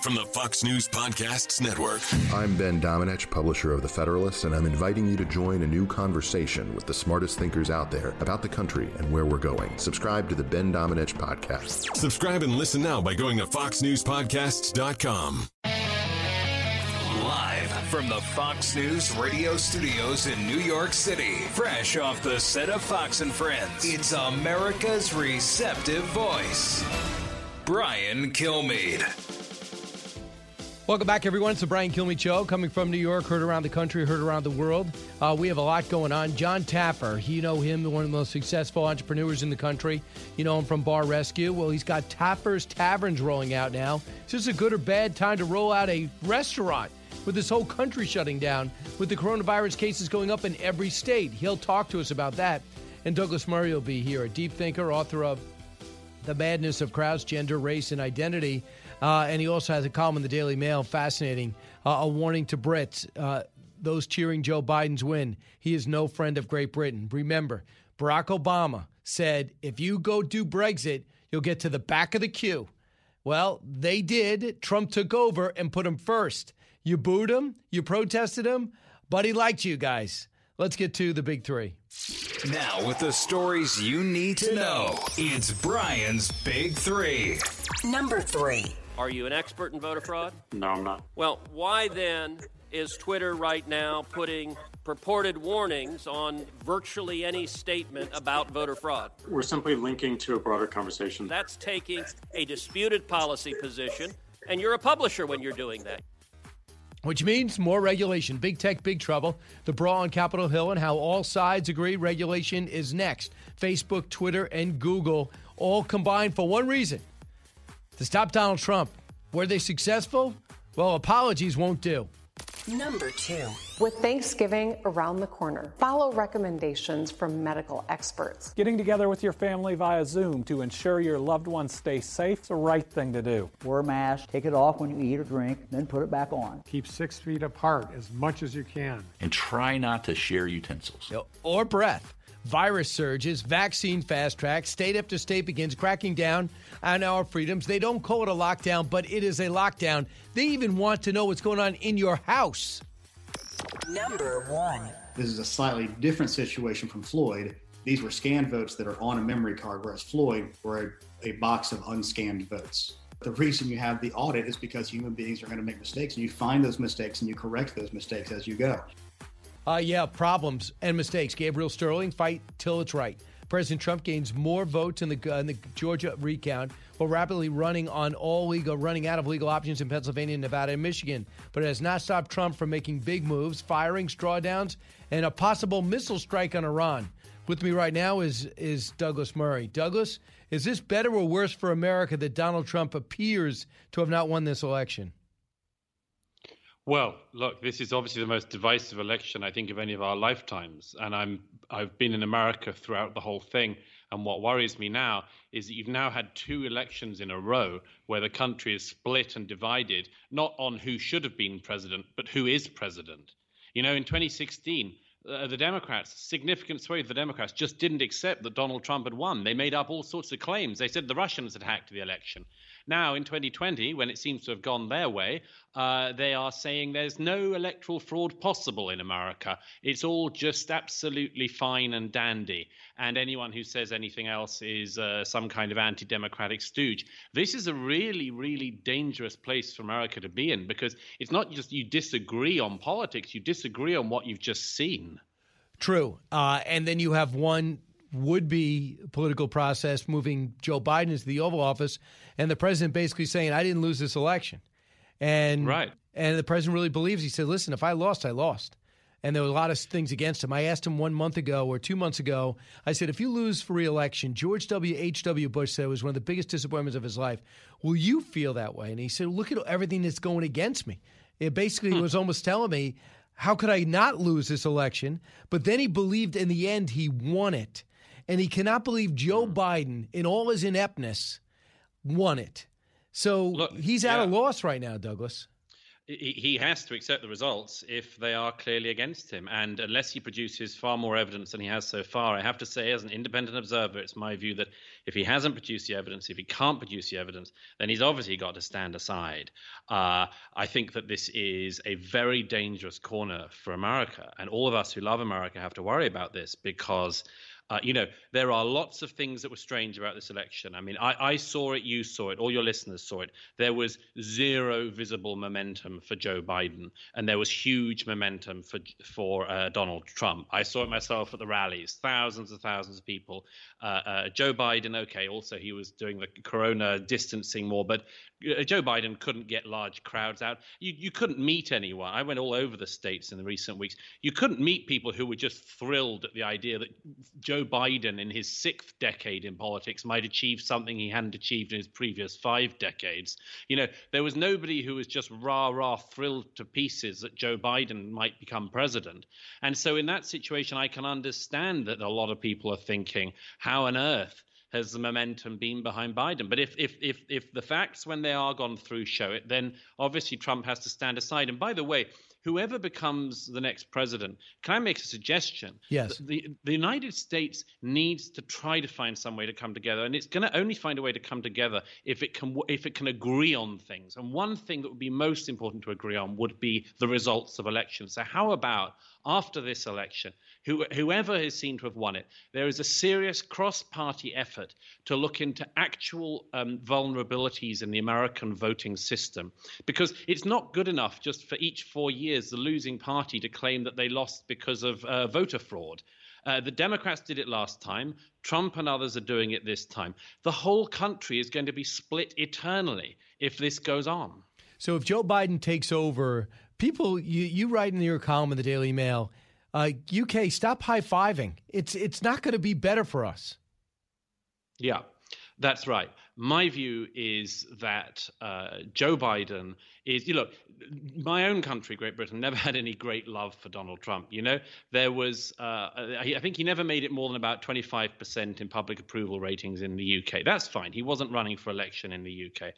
From the Fox News Podcasts Network. I'm Ben Domenech, publisher of The Federalist, and I'm inviting you to join a new conversation with the smartest thinkers out there about the country and where we're going. Subscribe to the Ben Domenech Podcast. Subscribe and listen now by going to foxnewspodcasts.com. Live from the Fox News radio studios in New York City, fresh off the set of Fox and Friends, it's America's receptive voice. Brian Kilmeade. Welcome back, everyone. It's the Brian Kilmeade Show, coming from New York, heard around the country, heard around the world. Uh, we have a lot going on. John Taffer, you know him, one of the most successful entrepreneurs in the country. You know him from Bar Rescue. Well, he's got Taffer's Taverns rolling out now. Is this a good or bad time to roll out a restaurant with this whole country shutting down, with the coronavirus cases going up in every state? He'll talk to us about that. And Douglas Murray will be here, a deep thinker, author of The Madness of Crowds, Gender, Race, and Identity. Uh, and he also has a column in the Daily Mail, fascinating, uh, a warning to Brits, uh, those cheering Joe Biden's win. He is no friend of Great Britain. Remember, Barack Obama said, if you go do Brexit, you'll get to the back of the queue. Well, they did. Trump took over and put him first. You booed him, you protested him, but he liked you guys. Let's get to the big three. Now, with the stories you need to know, it's Brian's Big Three. Number three. Are you an expert in voter fraud? No, I'm not. Well, why then is Twitter right now putting purported warnings on virtually any statement about voter fraud? We're simply linking to a broader conversation. That's taking a disputed policy position, and you're a publisher when you're doing that. Which means more regulation. Big tech, big trouble. The brawl on Capitol Hill and how all sides agree regulation is next. Facebook, Twitter, and Google all combined for one reason to stop Donald Trump. Were they successful? Well, apologies won't do. Number two. With Thanksgiving around the corner, follow recommendations from medical experts. Getting together with your family via Zoom to ensure your loved ones stay safe is the right thing to do. Wear a mask, take it off when you eat or drink, then put it back on. Keep six feet apart as much as you can. And try not to share utensils. Or breath virus surges, vaccine fast track, state after state begins cracking down on our freedoms. They don't call it a lockdown, but it is a lockdown. They even want to know what's going on in your house. Number one. This is a slightly different situation from Floyd. These were scanned votes that are on a memory card, whereas Floyd were a, a box of unscanned votes. The reason you have the audit is because human beings are going to make mistakes, and you find those mistakes and you correct those mistakes as you go. Uh, yeah, problems and mistakes. Gabriel Sterling, fight till it's right. President Trump gains more votes in the, uh, in the Georgia recount while rapidly running on all legal, running out of legal options in Pennsylvania, Nevada, and Michigan. But it has not stopped Trump from making big moves, firing, drawdowns, and a possible missile strike on Iran. With me right now is is Douglas Murray. Douglas, is this better or worse for America that Donald Trump appears to have not won this election? Well, look, this is obviously the most divisive election I think of any of our lifetimes, and I'm I've been in America throughout the whole thing. And what worries me now is that you've now had two elections in a row where the country is split and divided, not on who should have been president, but who is president. You know, in 2016, uh, the Democrats, significant swathe of the Democrats, just didn't accept that Donald Trump had won. They made up all sorts of claims. They said the Russians had hacked the election. Now, in 2020, when it seems to have gone their way, uh, they are saying there's no electoral fraud possible in America. It's all just absolutely fine and dandy. And anyone who says anything else is uh, some kind of anti democratic stooge. This is a really, really dangerous place for America to be in because it's not just you disagree on politics, you disagree on what you've just seen. True. Uh, and then you have one would be political process moving Joe Biden into the Oval Office, and the president basically saying, "I didn't lose this election," and right, and the president really believes. He said, "Listen, if I lost, I lost." And there were a lot of things against him. I asked him one month ago or two months ago. I said, if you lose for reelection, George W. H. W. Bush said it was one of the biggest disappointments of his life. Will you feel that way? And he said, look at everything that's going against me. It basically hmm. was almost telling me, how could I not lose this election? But then he believed in the end he won it and he cannot believe Joe mm. Biden, in all his ineptness, won it. So Look, he's at yeah. a loss right now, Douglas. He has to accept the results if they are clearly against him. And unless he produces far more evidence than he has so far, I have to say, as an independent observer, it's my view that if he hasn't produced the evidence, if he can't produce the evidence, then he's obviously got to stand aside. Uh, I think that this is a very dangerous corner for America. And all of us who love America have to worry about this because Uh, you know, there are lots of things that were strange about this election. I mean, I, I, saw it, you saw it, all your listeners saw it. There was zero visible momentum for Joe Biden, and there was huge momentum for for uh, Donald Trump. I saw it myself at the rallies, thousands and thousands of people. Uh, uh Joe Biden, okay, also he was doing the corona distancing more, but Uh, Joe Biden couldn't get large crowds out. You you couldn't meet anyone. I went all over the states in the recent weeks. You couldn't meet people who were just thrilled at the idea that Joe Biden, in his sixth decade in politics, might achieve something he hadn't achieved in his previous five decades. You know, there was nobody who was just rah rah thrilled to pieces that Joe Biden might become president. And so, in that situation, I can understand that a lot of people are thinking, how on earth? Has the momentum been behind Biden? But if if if if the facts when they are gone through show it, then obviously Trump has to stand aside. And by the way, whoever becomes the next president, can I make a suggestion? Yes. The, the United States needs to try to find some way to come together, and it's going to only find a way to come together if it can if it can agree on things. And one thing that would be most important to agree on would be the results of elections. So how about after this election, who, whoever is seen to have won it, there is a serious cross-party effort to look into actual um, vulnerabilities in the American voting system, because it's not good enough just for each four years years the losing party to claim that they lost because of uh, voter fraud. Uh, the Democrats did it last time. Trump and others are doing it this time. The whole country is going to be split eternally if this goes on. So if Joe Biden takes over, people, you, you write in your column in the Daily Mail, uh, UK, stop high fiving. It's it's not going to be better for us. Yeah, that's right. My view is that uh, Joe Biden is, you look, my own country, Great Britain, never had any great love for Donald Trump. You know, there was, uh, I think he never made it more than about 25% in public approval ratings in the UK. That's fine. He wasn't running for election in the UK.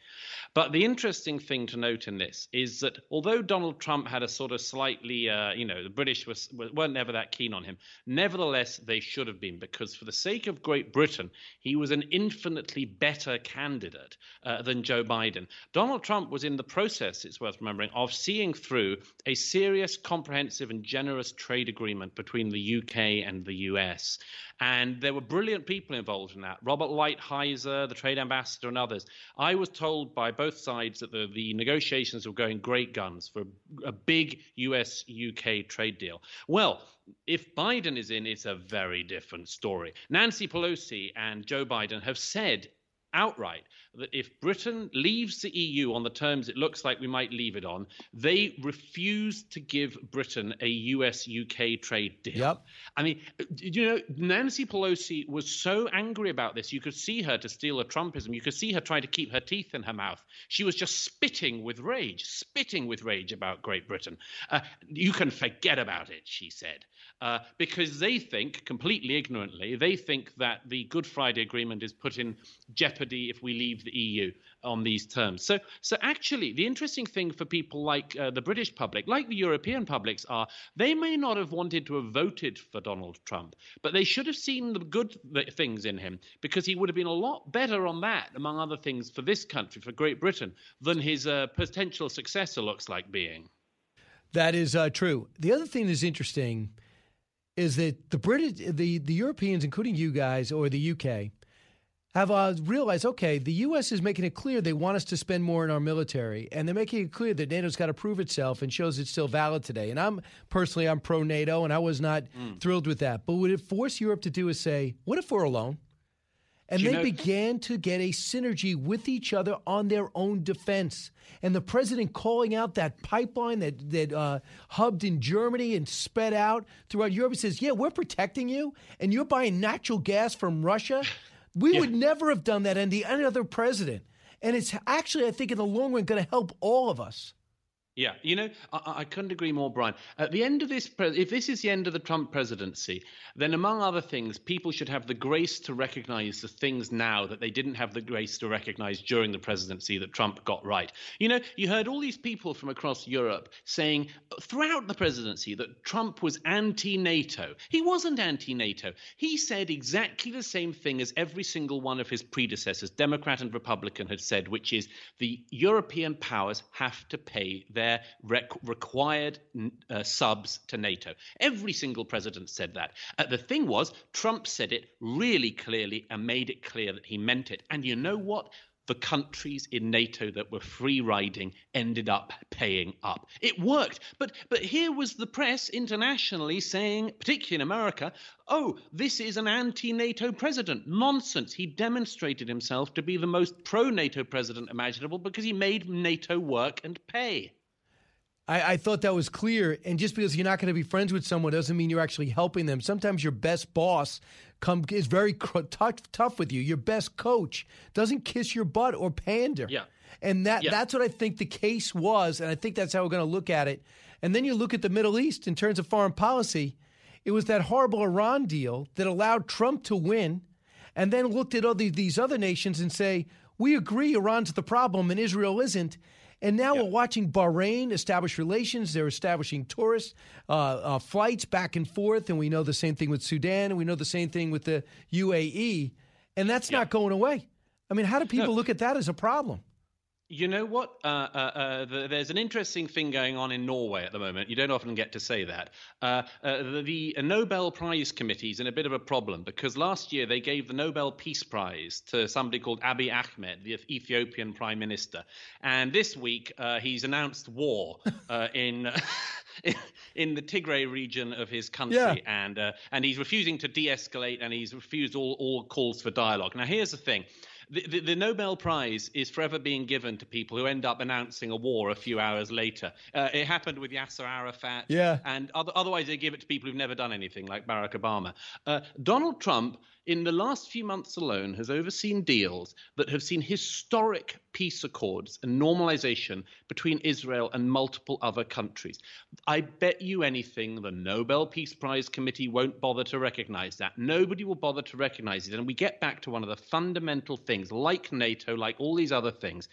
But the interesting thing to note in this is that although Donald Trump had a sort of slightly, uh, you know, the British was, weren't never that keen on him, nevertheless, they should have been because for the sake of Great Britain, he was an infinitely better candidate uh, than Joe Biden. Donald Trump was in the process, it's worth remembering, of seeing through a serious, comprehensive, and generous trade agreement between the UK and the US. And there were brilliant people involved in that Robert Lighthizer, the trade ambassador, and others. I was told by both sides that the, the negotiations were going great guns for a big US UK trade deal. Well, if Biden is in, it's a very different story. Nancy Pelosi and Joe Biden have said outright that if Britain leaves the EU on the terms it looks like we might leave it on, they refuse to give Britain a US UK trade deal. Yep. I mean, you know, Nancy Pelosi was so angry about this. You could see her to steal a Trumpism. You could see her trying to keep her teeth in her mouth. She was just spitting with rage, spitting with rage about Great Britain. Uh, you can forget about it, she said, uh, because they think, completely ignorantly, they think that the Good Friday Agreement is put in jeopardy if we leave the EU on these terms. So, so actually, the interesting thing for people like uh, the British public, like the European publics, are they may not have wanted to have voted for Donald Trump, but they should have seen the good things in him because he would have been a lot better on that, among other things, for this country, for Great Britain, than his uh, potential successor looks like being. That is uh, true. The other thing that's interesting is that the British, the the Europeans, including you guys or the UK, have uh, realized, okay, the U.S. is making it clear they want us to spend more in our military, and they're making it clear that NATO's got to prove itself and shows it's still valid today. And I'm personally, I'm pro NATO, and I was not mm. thrilled with that. But what it forced Europe to do is say, what if we're alone? And they know- began to get a synergy with each other on their own defense. And the president calling out that pipeline that, that uh, hubbed in Germany and sped out throughout Europe says, Yeah, we're protecting you, and you're buying natural gas from Russia. We yeah. would never have done that under any other president. And it's actually, I think, in the long run, going to help all of us. Yeah, you know, I, I, couldn't agree more, Brian. At the end of this, pre- if this is the end of the Trump presidency, then among other things, people should have the grace to recognize the things now that they didn't have the grace to recognize during the presidency that Trump got right. You know, you heard all these people from across Europe saying throughout the presidency that Trump was anti NATO. He wasn't anti NATO. He said exactly the same thing as every single one of his predecessors, Democrat and Republican, had said, which is the European powers have to pay their their rec- required uh, subs to NATO. Every single president said that. Uh, the thing was, Trump said it really clearly and made it clear that he meant it. And you know what? the countries in NATO that were free riding ended up paying up. It worked. But but here was the press internationally saying, particularly in America, oh, this is an anti-NATO president. Nonsense. He demonstrated himself to be the most pro-NATO president imaginable because he made NATO work and pay. I, I, thought that was clear. And just because you're not going to be friends with someone doesn't mean you're actually helping them. Sometimes your best boss come is very tough, tough with you. Your best coach doesn't kiss your butt or pander. Yeah. And that yeah. that's what I think the case was, and I think that's how we're going to look at it. And then you look at the Middle East in terms of foreign policy. It was that horrible Iran deal that allowed Trump to win, and then looked at all these other nations and say, "We agree Iran's the problem and Israel isn't." And now we're watching Bahrain establish relations. They're establishing tourist uh, uh, flights back and forth. And we know the same thing with Sudan. And we know the same thing with the UAE. And that's not going away. I mean, how do people no. look at that as a problem? You know what? Uh, uh, uh, the, there's an interesting thing going on in Norway at the moment. You don't often get to say that. Uh, uh, the, the, Nobel Prize Committee is in a bit of a problem because last year they gave the Nobel Peace Prize to somebody called Abiy Ahmed, the Ethiopian Prime Minister. And this week uh, he's announced war in. in the Tigray region of his country, yeah. and and he's refusing to de-escalate, and he's refused all, all calls for dialogue. Now, here's the thing: the, the, the, Nobel Prize is forever being given to people who end up announcing a war a few hours later. Uh, it happened with Yasser Arafat. Yeah. And other, otherwise, they give it to people who've never done anything, like Barack Obama. Uh, Donald Trump in the last few months alone, has overseen deals that have seen historic peace accords and normalization between Israel and multiple other countries. I bet you anything the Nobel Peace Prize Committee won't bother to recognize that. Nobody will bother to recognize it. And we get back to one of the fundamental things, like NATO, like all these other things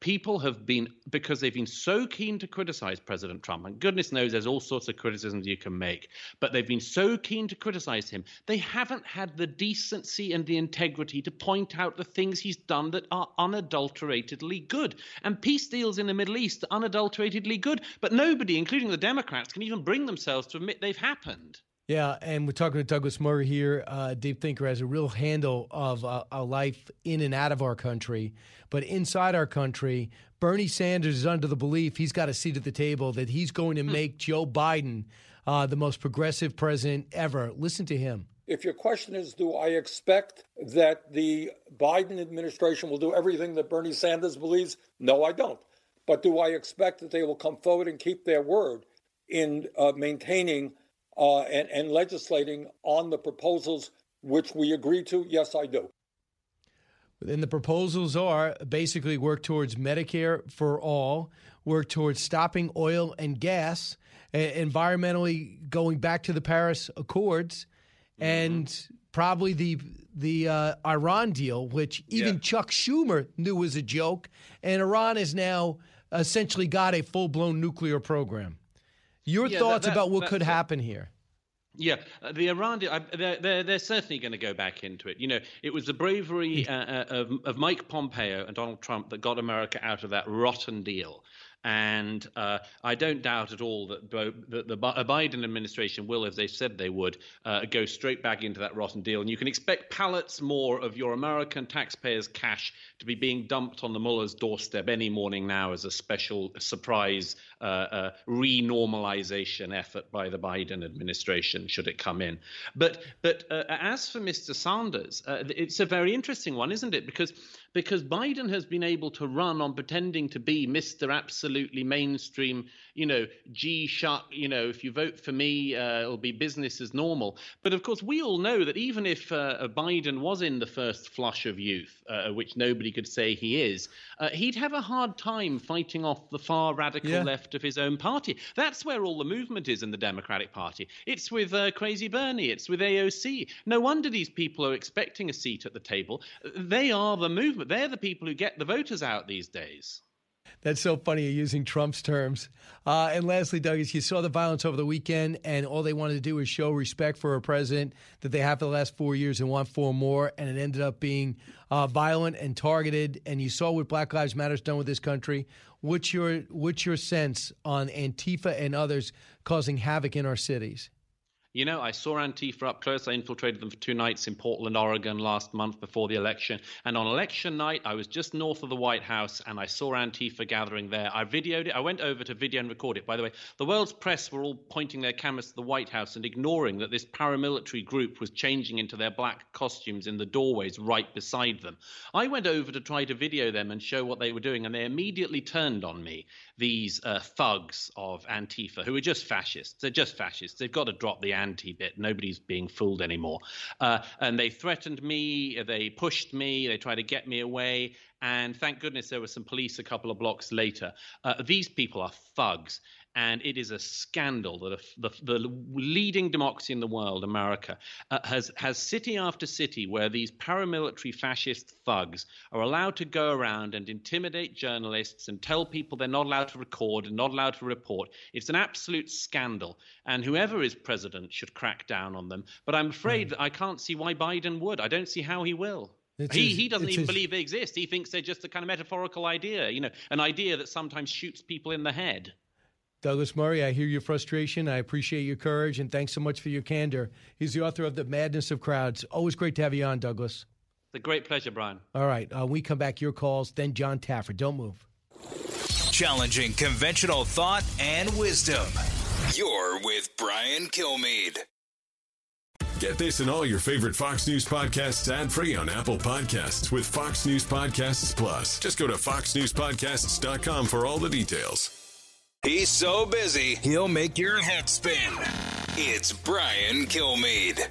people have been because they've been so keen to criticize President Trump, and goodness knows there's all sorts of criticisms you can make, but they've been so keen to criticize him, they haven't had the decency and the integrity to point out the things he's done that are unadulteratedly good. And peace deals in the Middle East are unadulteratedly good, but nobody, including the Democrats, can even bring themselves to admit they've happened. Yeah, and we're talking to Douglas Murray here. Uh, deep thinker has a real handle of uh, a life in and out of our country. But inside our country, Bernie Sanders is under the belief he's got a seat at the table that he's going to hmm. make Joe Biden uh, the most progressive president ever. Listen to him. If your question is, do I expect that the Biden administration will do everything that Bernie Sanders believes? No, I don't. But do I expect that they will come forward and keep their word in uh, maintaining uh, and, and legislating on the proposals which we agree to? Yes, I do. And the proposals are basically work towards Medicare for all, work towards stopping oil and gas, environmentally going back to the Paris Accords, mm-hmm. and probably the the uh, Iran deal, which even yeah. Chuck Schumer knew was a joke, and Iran has now essentially got a full blown nuclear program. Your yeah, thoughts that, that, about what could happen here? Yeah, uh, the Iran, uh, they're, they're, they're, certainly going to go back into it. You know, it was the bravery uh, uh, of, of Mike Pompeo and Donald Trump that got America out of that rotten deal. And uh, I don't doubt at all that, Bo- that the Biden administration will, as they said they would, uh, go straight back into that rotten deal. And you can expect pallets more of your American taxpayers' cash to be being dumped on the mullahs' doorstep any morning now as a special surprise uh, uh, renormalization effort by the Biden administration, should it come in. But but uh, as for Mr. Sanders, uh, it's a very interesting one, isn't it? Because because Biden has been able to run on pretending to be Mr. Absolutely mainstream, you know, G shark, you know, if you vote for me, uh, it'll be business as normal. But of course, we all know that even if uh, Biden was in the first flush of youth, uh, which nobody could say he is, uh, he'd have a hard time fighting off the far radical yeah. left of his own party. That's where all the movement is in the Democratic Party. It's with uh, Crazy Bernie, it's with AOC. No wonder these people are expecting a seat at the table. They are the movement. They're the people who get the voters out these days. That's so funny you're using Trump's terms. Uh, and lastly, Douglas, you saw the violence over the weekend, and all they wanted to do was show respect for a president that they have for the last four years and want four more. And it ended up being uh, violent and targeted. And you saw what Black Lives Matter's done with this country. What's your what's your sense on Antifa and others causing havoc in our cities? You know, I saw Antifa up close. I infiltrated them for two nights in Portland, Oregon last month before the election. And on election night, I was just north of the White House and I saw Antifa gathering there. I videoed it. I went over to video and record it. By the way, the world's press were all pointing their cameras to the White House and ignoring that this paramilitary group was changing into their black costumes in the doorways right beside them. I went over to try to video them and show what they were doing, and they immediately turned on me, these uh, thugs of Antifa, who are just fascists. They're just fascists. They've got to drop the anti bit. Nobody's being fooled anymore. Uh, and they threatened me, they pushed me, they tried to get me away. And thank goodness there were some police a couple of blocks later. Uh, these people are thugs and it is a scandal that a, the, the, leading democracy in the world, America, uh, has has city after city where these paramilitary fascist thugs are allowed to go around and intimidate journalists and tell people they're not allowed to record and not allowed to report. It's an absolute scandal, and whoever is president should crack down on them. But I'm afraid mm. that I can't see why Biden would. I don't see how he will. He, he doesn't even believe they exist. He thinks they're just a kind of metaphorical idea, you know, an idea that sometimes shoots people in the head. Douglas Murray, I hear your frustration. I appreciate your courage, and thanks so much for your candor. He's the author of The Madness of Crowds. Always great to have you on, Douglas. It's a great pleasure, Brian. All right. Uh, we come back, your calls, then John Taffer. Don't move. Challenging conventional thought and wisdom. You're with Brian Kilmeade. Get this and all your favorite Fox News podcasts ad free on Apple Podcasts with Fox News Podcasts Plus. Just go to foxnewspodcasts.com for all the details. He's so busy, he'll make your head spin. It's Brian Kilmeade.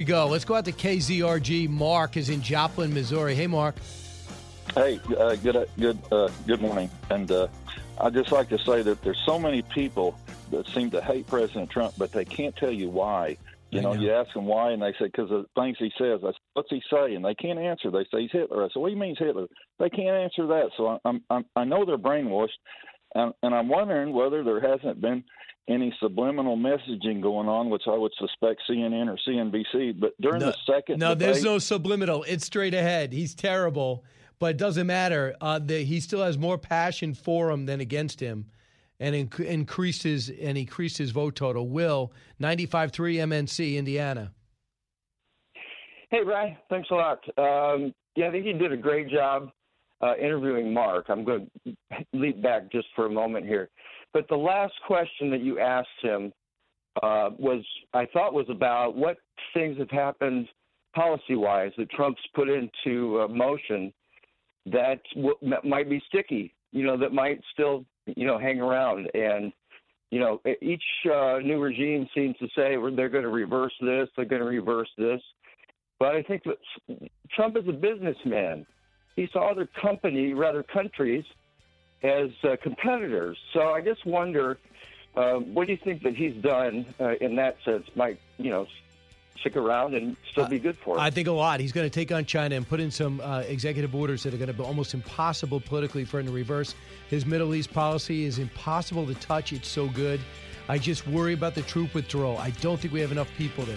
We go. Let's go out to KZRG. Mark is in Joplin, Missouri. Hey, Mark. Hey, uh, good, good, uh, good morning. And uh, I'd just like to say that there's so many people that seem to hate President Trump, but they can't tell you why. You know, know, you ask them why, and they say because of things he says. I said, What's he saying? They can't answer. They say he's Hitler. I said, What do you mean he's Hitler? They can't answer that. So I'm, I'm I know they're brainwashed, and, and I'm wondering whether there hasn't been any subliminal messaging going on, which I would suspect CNN or CNBC. But during no, the second, no, debate, there's no subliminal. It's straight ahead. He's terrible, but it doesn't matter. Uh, the, he still has more passion for him than against him and inc- increased his and increased his vote total. Will ninety five three MNC Indiana. Hey, Brian. Thanks a lot. Um, yeah, I think you did a great job uh, interviewing Mark. I'm going to leap back just for a moment here, but the last question that you asked him uh, was, I thought, was about what things have happened policy-wise that Trump's put into uh, motion that might be sticky. You know, that might still you know, hang around. And, you know, each uh, new regime seems to say they're going to reverse this, they're going to reverse this. But I think that Trump is a businessman. He saw other company, rather countries, as uh, competitors. So I just wonder, uh, what do you think that he's done uh, in that sense might, you know, stick around and still be good for him. I think a lot. He's going to take on China and put in some uh, executive orders that are going to be almost impossible politically for him to reverse. His Middle East policy is impossible to touch. It's so good. I just worry about the troop withdrawal. I don't think we have enough people there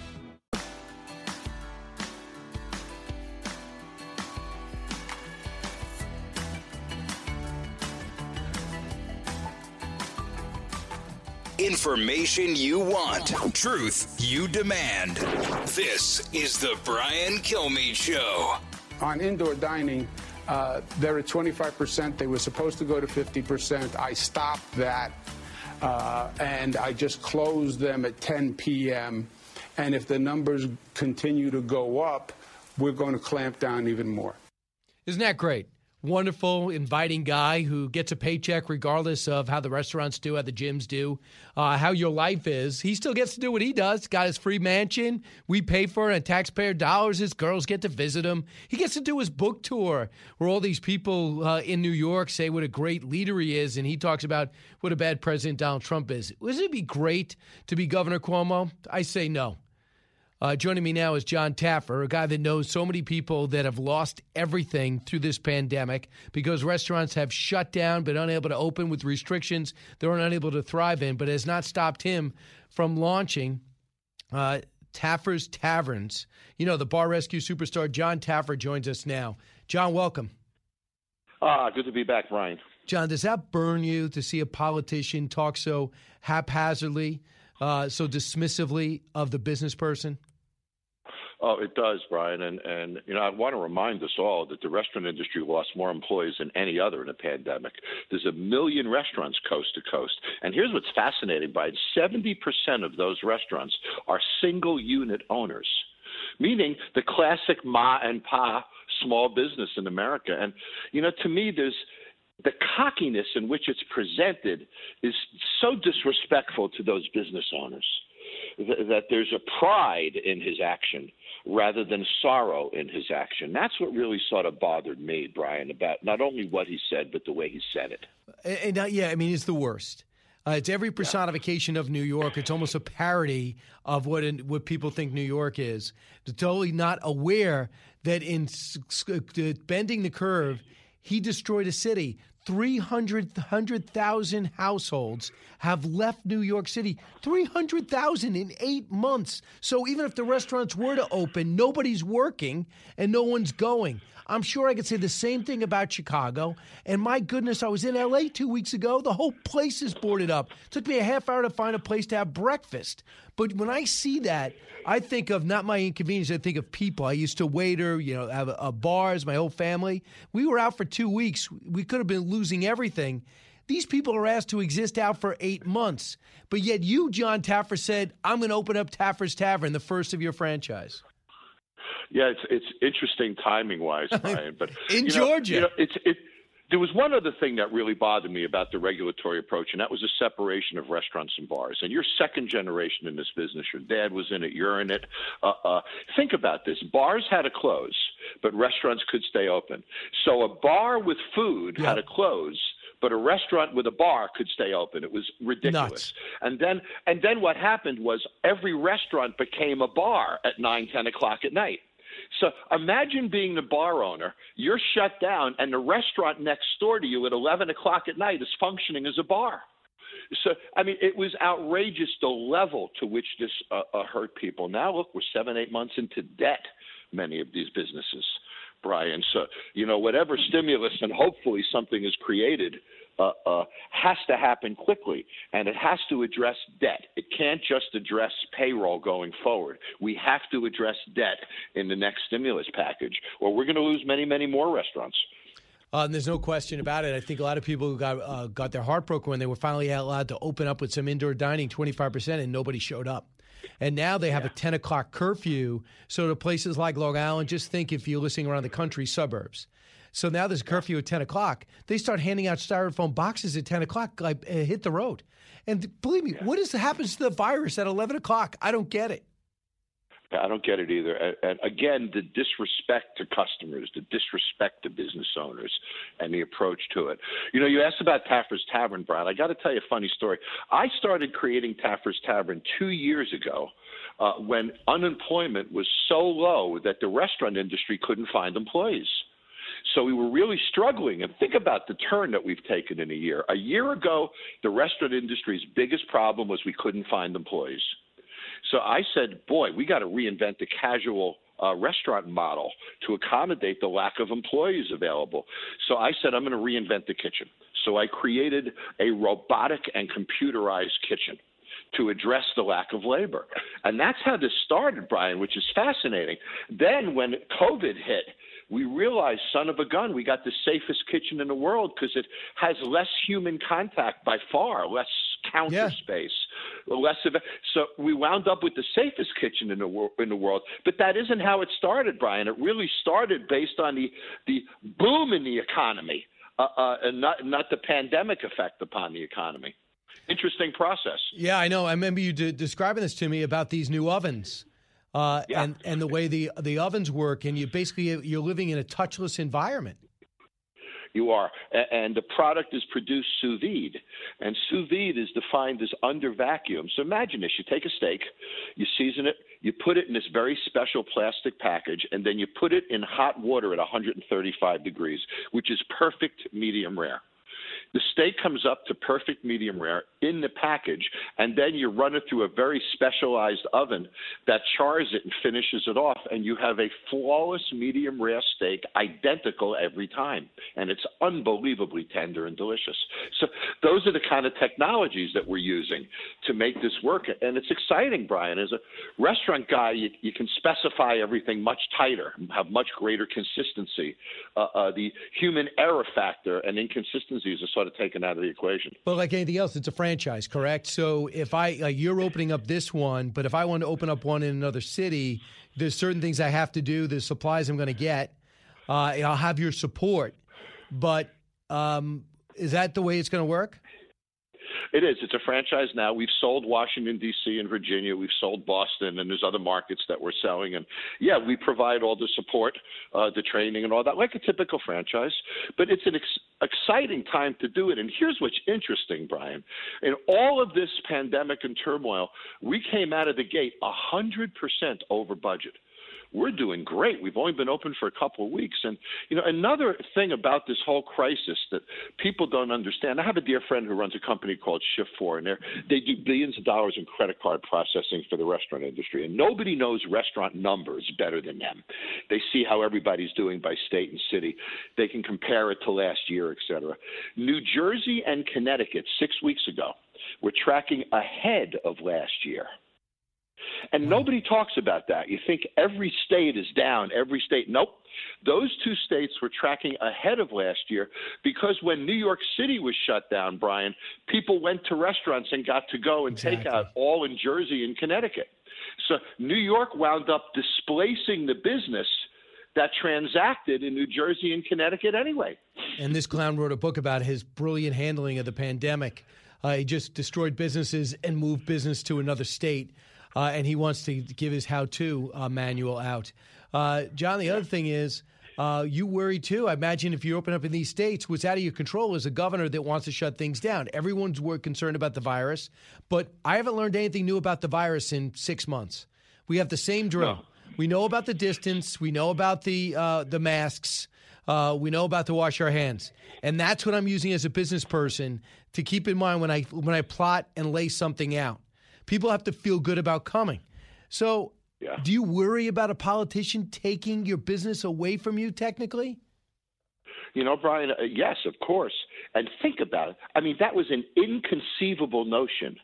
Information you want, truth you demand. This is the Brian Kilmeade Show. On indoor dining, uh, they're at 25%. They were supposed to go to 50%. I stopped that. Uh, and I just closed them at 10 p.m. And if the numbers continue to go up, we're going to clamp down even more. Isn't that great? Wonderful, inviting guy who gets a paycheck regardless of how the restaurants do, how the gyms do, uh, how your life is. He still gets to do what he does. Got his free mansion. We pay for it on taxpayer dollars. His girls get to visit him. He gets to do his book tour where all these people uh, in New York say what a great leader he is, and he talks about what a bad president Donald Trump is. Wouldn't it be great to be Governor Cuomo? I say no. Uh, joining me now is John Taffer, a guy that knows so many people that have lost everything through this pandemic because restaurants have shut down, been unable to open with restrictions they're unable to thrive in, but has not stopped him from launching uh, Taffer's Taverns. You know, the bar rescue superstar John Taffer joins us now. John, welcome. Ah, good to be back, Brian. John, does that burn you to see a politician talk so haphazardly, uh, so dismissively of the business person? Oh, it does, Brian. And, and, you know, I want to remind us all that the restaurant industry lost more employees than any other in a pandemic. There's a million restaurants coast to coast. And here's what's fascinating, Brian 70% of those restaurants are single unit owners, meaning the classic ma and pa small business in America. And, you know, to me, there's, the cockiness in which it's presented is so disrespectful to those business owners that there's a pride in his action rather than sorrow in his action. That's what really sort of bothered me, Brian, about not only what he said, but the way he said it. And, uh, yeah, I mean, it's the worst. Uh, it's every personification of New York. It's almost a parody of what in, what people think New York is. They're totally not aware that in bending the curve, he destroyed a city. 300,000 households have left New York City. 300,000 in eight months. So even if the restaurants were to open, nobody's working and no one's going. I'm sure I could say the same thing about Chicago. And my goodness, I was in LA two weeks ago. The whole place is boarded up. It took me a half hour to find a place to have breakfast. But when I see that, I think of not my inconvenience. I think of people. I used to waiter, you know, have a, a bars. My whole family. We were out for two weeks. We could have been losing everything. These people are asked to exist out for eight months. But yet, you, John Taffer, said, I'm going to open up Taffer's Tavern, the first of your franchise. Yeah, it's it's interesting timing wise, Brian. But in you know, Georgia, you know, it's it. There was one other thing that really bothered me about the regulatory approach, and that was the separation of restaurants and bars. And you're second generation in this business. Your dad was in it. You're in it. Uh, uh, think about this: bars had to close, but restaurants could stay open. So a bar with food had to close but a restaurant with a bar could stay open. It was ridiculous. Nuts. And then and then what happened was every restaurant became a bar at nine, ten o'clock at night. So imagine being the bar owner. You're shut down, and the restaurant next door to you at 11 o'clock at night is functioning as a bar. So, I mean, it was outrageous the level to which this uh, uh, hurt people. Now, look, we're seven, eight months into debt, many of these businesses, Brian. So, you know, whatever stimulus and hopefully something is created uh, uh, has to happen quickly, and it has to address debt. It can't just address payroll going forward. We have to address debt in the next stimulus package, or we're going to lose many, many more restaurants. Uh, and there's no question about it. I think a lot of people got uh, got their heart broken when they were finally allowed to open up with some indoor dining, 25%, and nobody showed up. And now they have yeah. a 10 o'clock curfew. So to places like Long Island, just think if you're listening around the country suburbs, so now there's a curfew at 10 o'clock. They start handing out styrofoam boxes at 10 o'clock, like uh, hit the road. And believe me, what is happens to the virus at 11 o'clock? I don't get it. I don't get it either. And again, the disrespect to customers, the disrespect to business owners, and the approach to it. You know, you asked about Taffer's Tavern, Brian. I got to tell you a funny story. I started creating Taffer's Tavern two years ago uh, when unemployment was so low that the restaurant industry couldn't find employees. So we were really struggling. And think about the turn that we've taken in a year. A year ago, the restaurant industry's biggest problem was we couldn't find employees. So I said, boy, we got to reinvent the casual uh, restaurant model to accommodate the lack of employees available. So I said, I'm going to reinvent the kitchen. So I created a robotic and computerized kitchen to address the lack of labor. And that's how this started, Brian, which is fascinating. Then when COVID hit, we realized, son of a gun, we got the safest kitchen in the world because it has less human contact by far, less counter Yeah. space, less of. So we wound up with the safest kitchen in the wor- in the world. But that isn't how it started, Brian. It really started based on the the boom in the economy, uh, uh, and not not the pandemic effect upon the economy. Interesting process. Yeah, I know. I remember you de- describing this to me about these new ovens. Uh, and and the way the the ovens work, and you basically you're living in a touchless environment. You are. And the product is produced sous vide. And sous vide is defined as under vacuum. So imagine this you take a steak, you season it, you put it in this very special plastic package, and then you put it in hot water at 135 degrees, which is perfect medium rare. The steak comes up to perfect medium rare in the package, and then you run it through a very specialized oven that chars it and finishes it off, and you have a flawless medium rare steak, identical every time, and it's unbelievably tender and delicious. So those are the kind of technologies that we're using to make this work, and it's exciting, Brian. As a restaurant guy, you, you can specify everything much tighter, have much greater consistency. Uh, uh, the human error factor and inconsistencies are sort of taken out of the equation. But like anything else, it's a franchise, correct? So if I like you're opening up this one, but if I want to open up one in another city, there's certain things I have to do. There's supplies I'm going to get. Uh, I'll have your support. But um, is that the way it's going to work? It is. It's a franchise now. We've sold Washington D.C. and Virginia. We've sold Boston, and there's other markets that we're selling. And yeah, we provide all the support, uh, the training, and all that, like a typical franchise. But it's an ex- exciting time to do it. And here's what's interesting, Brian. In all of this pandemic and turmoil, we came out of the gate hundred percent over budget we're doing great. We've only been open for a couple of weeks. And, you know, another thing about this whole crisis that people don't understand, I have a dear friend who runs a company called Shift4, and they do billions of dollars in credit card processing for the restaurant industry. And nobody knows restaurant numbers better than them. They see how everybody's doing by state and city. They can compare it to last year, et cetera. New Jersey and Connecticut, six weeks ago, were tracking ahead of last year. And nobody talks about that. You think every state is down, every state. Nope. Those two states were tracking ahead of last year because when New York City was shut down, Brian, people went to restaurants and got to go and take out all in Jersey and Connecticut. So New York wound up displacing the business that transacted in New Jersey and Connecticut anyway. And this clown wrote a book about his brilliant handling of the pandemic. Uh, he just destroyed businesses and moved business to another state. Uh, and he wants to give his how-to uh, manual out. Uh, John, the other thing is, uh, you worry too. I imagine if you open up in these states, what's out of your control is a governor that wants to shut things down. Everyone's concerned about the virus, but I haven't learned anything new about the virus in six months. We have the same drill. We know about the distance. We know about the uh, the masks. Uh, we know about to wash our hands, and that's what I'm using as a business person to keep in mind when I when I plot and lay something out. People have to feel good about coming. So, do you worry about a politician taking your business away from you? Technically, You know, Brian, uh, yes, of course. And think about it. I mean, that was an inconceivable notion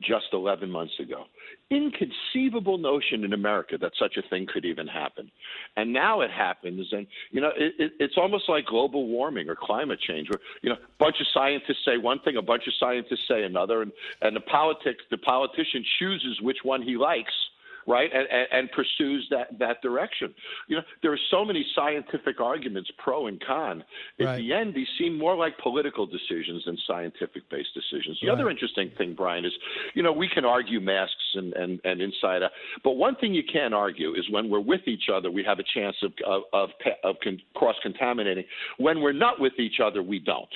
just 11 months ago. Inconceivable notion in America that such a thing could even happen. And now it happens. And, you know, it, it, it's almost like global warming or climate change, where, you know, a bunch of scientists say one thing, a bunch of scientists say another, and, and the, politics, the politician chooses which one he likes right, and, and, and pursues that, that direction. You know, there are so many scientific arguments, pro and con. At Right. the end, these seem more like political decisions than scientific-based decisions. The other interesting thing, Brian, is, you know, we can argue masks and, and, and inside out, but one thing you can't argue is when we're with each other, we have a chance of, of, of, of con- cross-contaminating. When we're not with each other, we don't.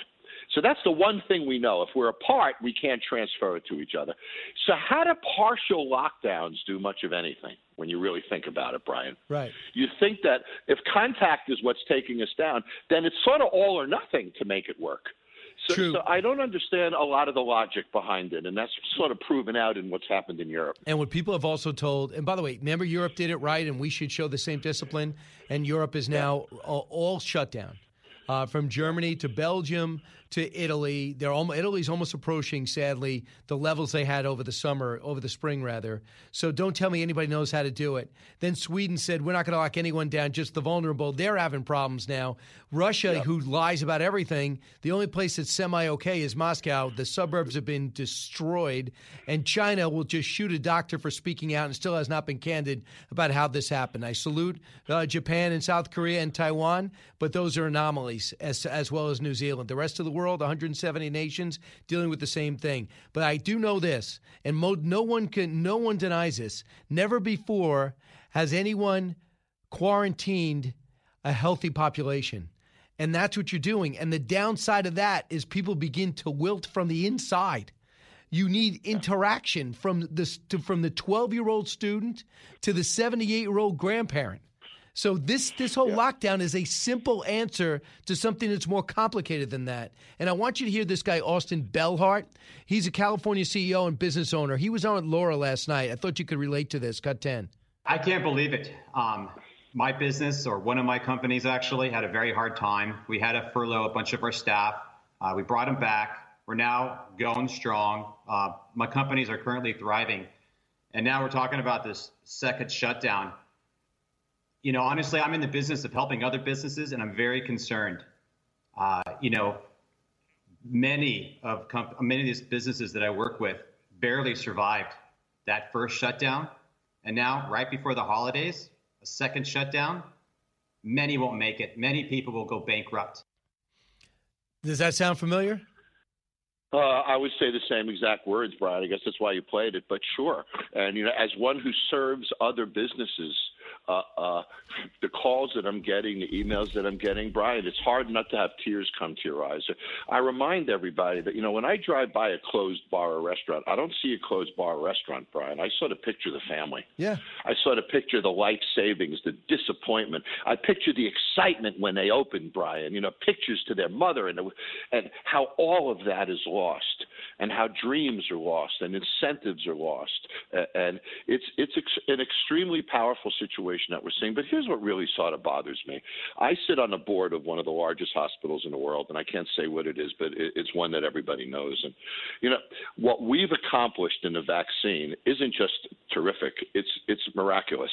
So that's the one thing we know. If we're apart, we can't transfer it to each other. So how do partial lockdowns do much of anything when you really think about it, Brian? right? You think that if contact is what's taking us down, then it's sort of all or nothing to make it work. So, so I don't understand a lot of the logic behind it, and that's sort of proven out in what's happened in Europe. And what people have also told, and by the way, remember Europe did it right, and we should show the same discipline. And Europe is now all, all shut down, uh, from Germany to Belgium to Italy. They're almost, Italy's almost approaching, sadly, the levels they had over the summer, over the spring rather. So don't tell me anybody knows how to do it. Then Sweden said we're not going to lock anyone down, just the vulnerable. They're having problems now. Russia, yep. who lies about everything, the only place that's semi okay is Moscow. The suburbs have been destroyed, and China will just shoot a doctor for speaking out and still has not been candid about how this happened. I salute uh, Japan and South Korea and Taiwan, but those are anomalies as as well as New Zealand. The rest of the world, 170 nations, dealing with the same thing. But I do know this, and mo- no one can, no one denies this. Never before has anyone quarantined a healthy population. And that's what you're doing. And the downside of that is people begin to wilt from the inside. You need interaction from the from the 12 year old student to the 78 year old grandparent. So this this whole yeah. lockdown is a simple answer to something that's more complicated than that. And I want you to hear this guy Austin Bellhart. He's a California CEO and business owner. He was on with Laura last night. I thought you could relate to this. Cut 10. I can't believe it. Um, my business, or one of my companies actually, had a very hard time. We had to furlough a bunch of our staff. Uh, we brought them back. We're now going strong. Uh, my companies are currently thriving. And now we're talking about this second shutdown. You know, honestly, I'm in the business of helping other businesses, and I'm very concerned. Uh, you know, many of comp- many of these businesses that I work with barely survived that first shutdown, and now right before the holidays, a second shutdown, many won't make it. Many people will go bankrupt. Does that sound familiar? Uh, I would say the same exact words, Brian. I guess that's why you played it, but sure. And you know, as one who serves other businesses, uh, uh, the calls that I'm getting, the emails that I'm getting, Brian, it's hard not to have tears come to your eyes. I remind everybody that, you know, when I drive by a closed bar or restaurant, I don't see a closed bar or restaurant, Brian. I sort of picture the family. Yeah. I sort of picture the life savings, the disappointment. I picture the excitement when they open, Brian, you know, pictures to their mother and, and how all of that is lost and how dreams are lost and incentives are lost. And it's, it's an extremely powerful situation situation that we're seeing. But here's what really sort of bothers me. I sit on the board of one of the largest hospitals in the world, and I can't say what it is, but it's one that everybody knows. And, you know, what we've accomplished in the vaccine isn't just terrific, it's, it's miraculous.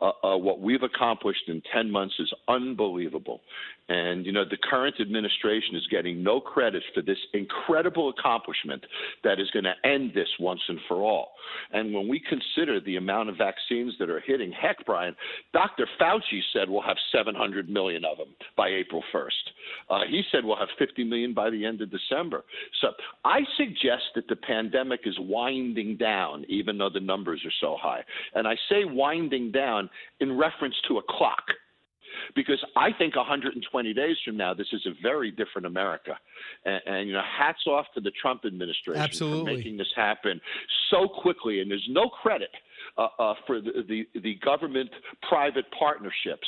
Uh, uh, what we've accomplished in 10 months is unbelievable. And, you know, the current administration is getting no credit for this incredible accomplishment that is going to end this once and for all. And when we consider the amount of vaccines that are hitting, heck, Brian, Dr. Fauci said we'll have 700 million of them by April 1st. Uh, he said we'll have 50 million by the end of December. So I suggest that the pandemic is winding down, even though the numbers are so high. And I say winding down in reference to a clock because I think 120 days from now, this is a very different America. And, and you know, hats off to the Trump administration Absolutely. for making this happen so quickly. And there's no credit uh, uh, for the, the, the government private partnerships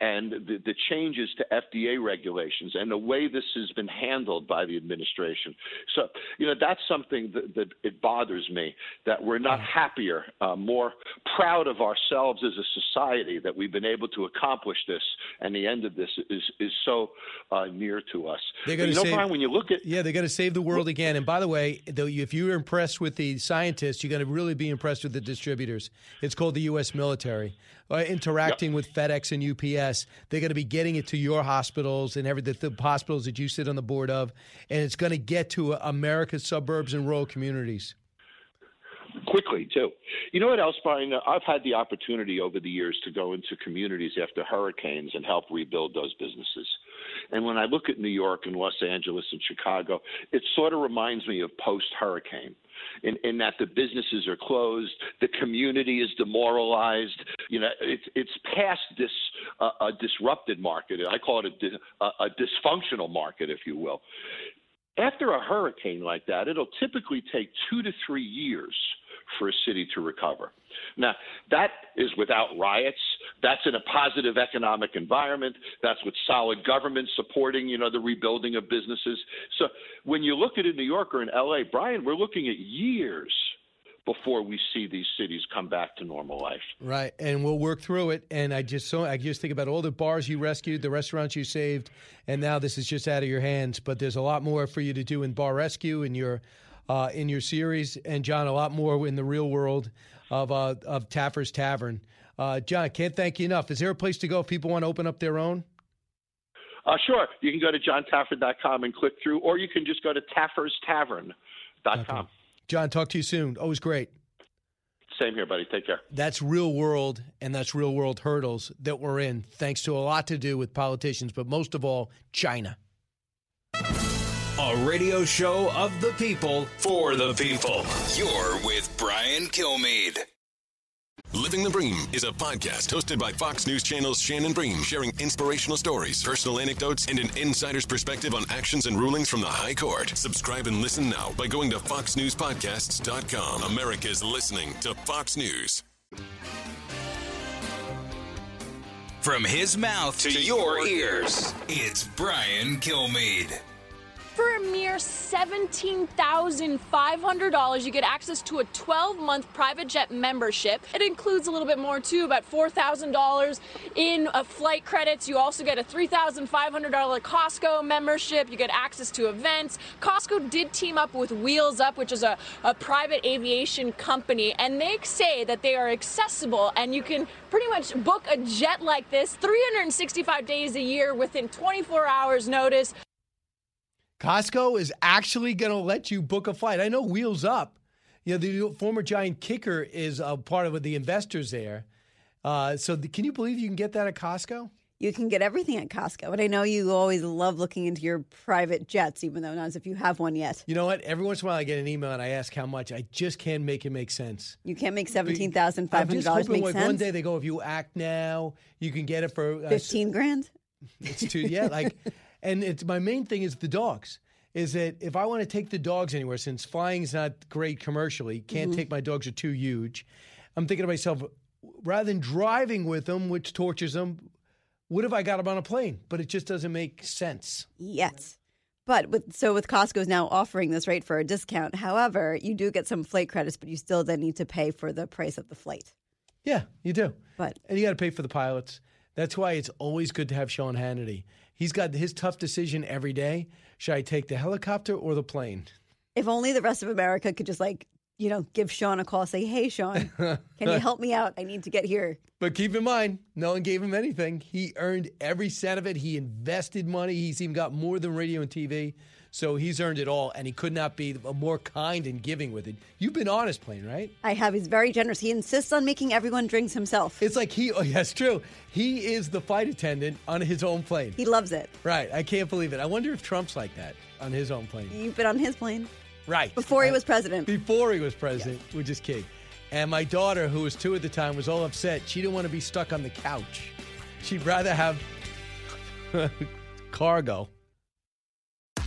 and the, the changes to FDA regulations and the way this has been handled by the administration. So, you know, that's something that, that it bothers me that we're not happier, uh, more proud of ourselves as a society that we've been able to accomplish this, and the end of this is is so uh, near to us. They're going to you know, Brian, when you look at yeah, they're going to save the world again. And by the way, though, if you're impressed with the scientists, you're going to really be impressed with the distributors. It's called the U.S. military. Uh, interacting yep. with FedEx and UPS, they're going to be getting it to your hospitals and every the, the hospitals that you sit on the board of, and it's going to get to America's suburbs and rural communities quickly too. You know what else, Brian? I've had the opportunity over the years to go into communities after hurricanes and help rebuild those businesses. And when I look at New York and Los Angeles and Chicago, it sort of reminds me of post hurricane in, in that the businesses are closed, the community is demoralized. You know, it's it's past this uh, a disrupted market. I call it a, a dysfunctional market, if you will. After a hurricane like that, it'll typically take two to three years for a city to recover. Now, that is without riots. That's in a positive economic environment. That's with solid government supporting, you know, the rebuilding of businesses. So when you look at it in New York or in LA, Brian, we're looking at years before we see these cities come back to normal life. Right, and we'll work through it. And I just so I just think about all the bars you rescued, the restaurants you saved, and now this is just out of your hands. But there's a lot more for you to do in bar rescue in your uh, in your series, and John, a lot more in the real world of uh, of Taffer's Tavern. Uh, John, can't thank you enough. Is there a place to go if people want to open up their own? Uh, sure. You can go to johntaffer.com and click through, or you can just go to tafferstavern.com. Okay. John, talk to you soon. Always great. Same here, buddy. Take care. That's real world, and that's real world hurdles that we're in, thanks to a lot to do with politicians, but most of all, China. A radio show of the people for the people. You're with Brian Kilmeade. Living the Bream is a podcast hosted by Fox News Channel's Shannon Bream, sharing inspirational stories, personal anecdotes, and an insider's perspective on actions and rulings from the High Court. Subscribe and listen now by going to foxnewspodcasts.com. America's listening to Fox News. From his mouth to, to your ears, it's Brian Kilmeade. For a mere $17,500, you get access to a 12 month private jet membership. It includes a little bit more, too, about $4,000 in uh, flight credits. You also get a $3,500 Costco membership. You get access to events. Costco did team up with Wheels Up, which is a, a private aviation company, and they say that they are accessible and you can pretty much book a jet like this 365 days a year within 24 hours notice. Costco is actually going to let you book a flight. I know Wheels Up, you know, the former Giant kicker is a part of the investors there. Uh, so, the, can you believe you can get that at Costco? You can get everything at Costco, but I know you always love looking into your private jets, even though not as if you have one yet. You know what? Every once in a while, I get an email and I ask how much. I just can't make it make sense. You can't make seventeen thousand five hundred dollars make sense. One day they go, if you act now, you can get it for uh, fifteen grand. It's too yeah, like. And it's my main thing is the dogs. Is that if I want to take the dogs anywhere, since flying is not great commercially, can't mm-hmm. take my dogs are too huge. I'm thinking to myself, rather than driving with them, which tortures them, what if I got them on a plane? But it just doesn't make sense. Yes. But with so with Costco's now offering this rate for a discount. However, you do get some flight credits, but you still then need to pay for the price of the flight. Yeah, you do. But and you got to pay for the pilots. That's why it's always good to have Sean Hannity. He's got his tough decision every day. Should I take the helicopter or the plane? If only the rest of America could just like, you know, give Sean a call, say, hey, Sean, can you help me out? I need to get here. But keep in mind, no one gave him anything. He earned every cent of it. He invested money. He's even got more than radio and TV. So he's earned it all, and he could not be more kind and giving with it. You've been on his plane, right? I have. He's very generous. He insists on making everyone drinks himself. It's like he, oh, yes, true. He is the flight attendant on his own plane. He loves it. Right. I can't believe it. I wonder if Trump's like that on his own plane. You've been on his plane. Right. Before he was president. Before he was president, yes. which is key. And my daughter, who was two at the time, was all upset. She didn't want to be stuck on the couch. She'd rather have cargo.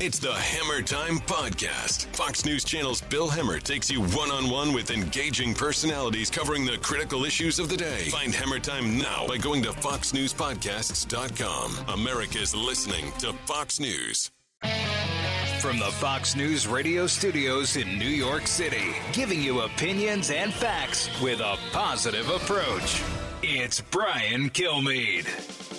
It's the Hemmer Time Podcast. Fox News Channel's Bill Hemmer takes you one on one with engaging personalities covering the critical issues of the day. Find Hemmer Time now by going to FoxNewsPodcasts.com. America's listening to Fox News. From the Fox News radio studios in New York City, giving you opinions and facts with a positive approach. It's Brian Kilmeade.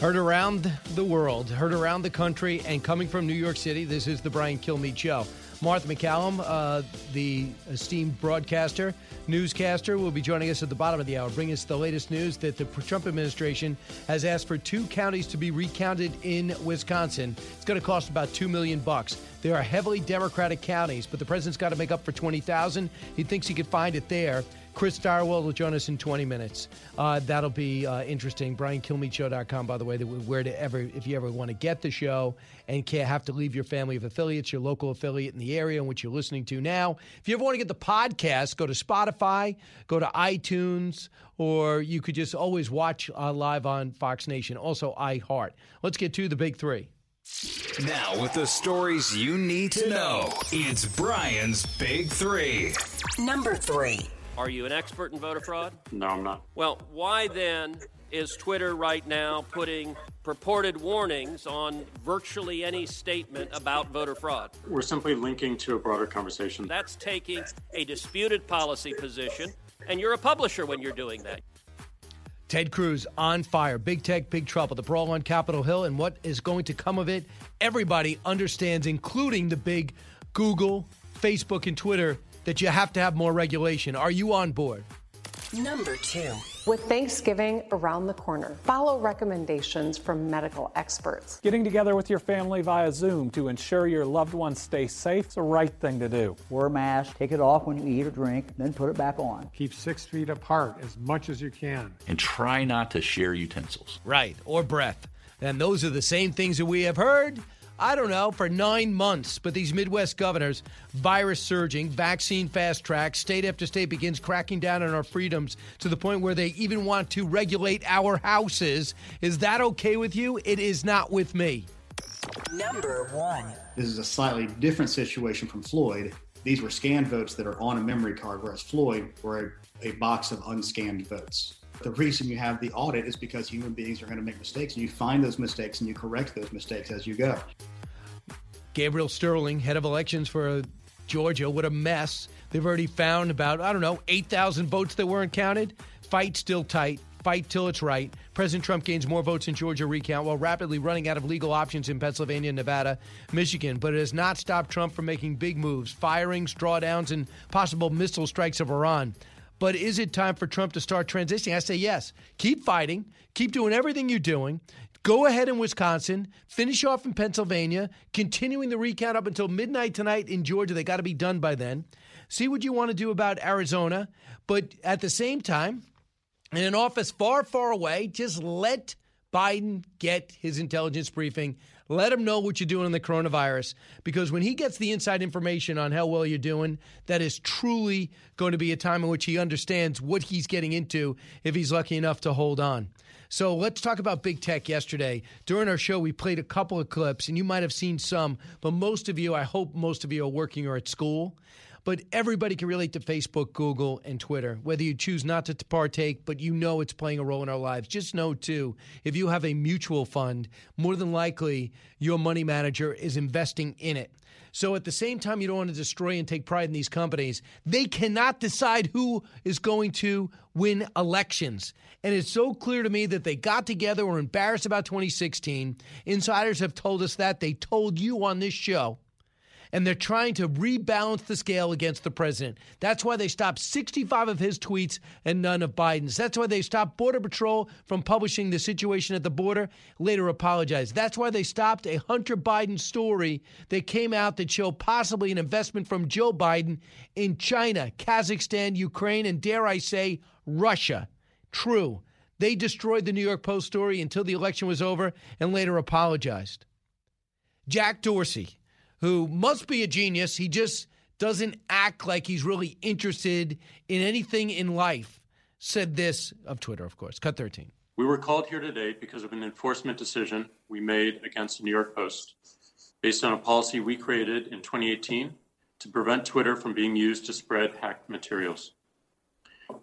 Heard around the world, heard around the country, and coming from New York City, this is the Brian Kilmeade Show. Martha MacCallum, uh, the esteemed broadcaster, newscaster, will be joining us at the bottom of the hour, bringing us the latest news that the Trump administration has asked for two counties to be recounted in Wisconsin. It's going to cost about two million bucks. They are heavily Democratic counties, but the president's got to make up for twenty thousand. He thinks he could find it there. Chris Stirewalt will join us in 20 minutes. Uh, that'll be uh, interesting. BrianKilmeadeShow.com, by the way, where to ever, if you ever want to get the show and can't have to leave your family of affiliates, your local affiliate in the area in which you're listening to now. If you ever want to get the podcast, go to Spotify, go to iTunes, or you could just always watch uh, live on Fox Nation, also iHeart. Let's get to the big three. Now, with the stories you need to know, it's Brian's Big Three. Number three. Are you an expert in voter fraud? No, I'm not. Well, why then is Twitter right now putting purported warnings on virtually any statement about voter fraud. We're simply linking to a broader conversation. That's taking a disputed policy position, and you're a publisher when you're doing that. Ted Cruz on fire. Big tech, big trouble. The brawl on Capitol Hill and what is going to come of it. Everybody understands, including the big Google, Facebook, and Twitter, that you have to have more regulation. Are you on board? Number two. With Thanksgiving around the corner, follow recommendations from medical experts. Getting together with your family via Zoom to ensure your loved ones stay safe is the right thing to do. Wear a mask, take it off when you eat or drink, then put it back on. Keep six feet apart as much as you can. And try not to share utensils. Right, or breath. And those are the same things that we have heard I don't know, for nine months. But these Midwest governors, virus surging, vaccine fast track, state after state begins cracking down on our freedoms to the point where they even want to regulate our houses. Is that okay with you? It is not with me. Number one. This is a slightly different situation from Floyd. These were scanned votes that are on a memory card, whereas Floyd were a, a box of unscanned votes. The reason you have the audit is because human beings are going to make mistakes, and you find those mistakes and you correct those mistakes as you go. Gabriel Sterling, head of elections for uh, Georgia, what a mess. They've already found about, I don't know, 8,000 votes that weren't counted. Fight still tight. Fight till it's right. President Trump gains more votes in Georgia recount while rapidly running out of legal options in Pennsylvania, Nevada, Michigan. But it has not stopped Trump from making big moves, firings, drawdowns, and possible missile strikes of Iran. But is it time for Trump to start transitioning? I say yes. Keep fighting. Keep doing everything you're doing. Go ahead in Wisconsin, finish off in Pennsylvania, continuing the recount up until midnight tonight in Georgia. They got to be done by then. See what you want to do about Arizona. But at the same time, in an office far, far away, just let Biden get his intelligence briefing. Let him know what you're doing on the coronavirus because when he gets the inside information on how well you're doing, that is truly going to be a time in which he understands what he's getting into if he's lucky enough to hold on. So let's talk about big tech yesterday. During our show, we played a couple of clips, and you might have seen some, but most of you, I hope most of you are working or at school. But everybody can relate to Facebook, Google, and Twitter, whether you choose not to partake, but you know it's playing a role in our lives. Just know, too, if you have a mutual fund, more than likely your money manager is investing in it. So at the same time, you don't want to destroy and take pride in these companies. They cannot decide who is going to win elections. And it's so clear to me that they got together, were embarrassed about 2016. Insiders have told us that. They told you on this show and they're trying to rebalance the scale against the president. That's why they stopped 65 of his tweets and none of Biden's. That's why they stopped Border Patrol from publishing the situation at the border, later apologized. That's why they stopped a Hunter Biden story that came out that showed possibly an investment from Joe Biden in China, Kazakhstan, Ukraine, and dare I say, Russia. True. They destroyed the New York Post story until the election was over and later apologized. Jack Dorsey, who must be a genius. He just doesn't act like he's really interested in anything in life. Said this of Twitter, of course. Cut 13. We were called here today because of an enforcement decision we made against the New York Post based on a policy we created in 2018 to prevent Twitter from being used to spread hacked materials.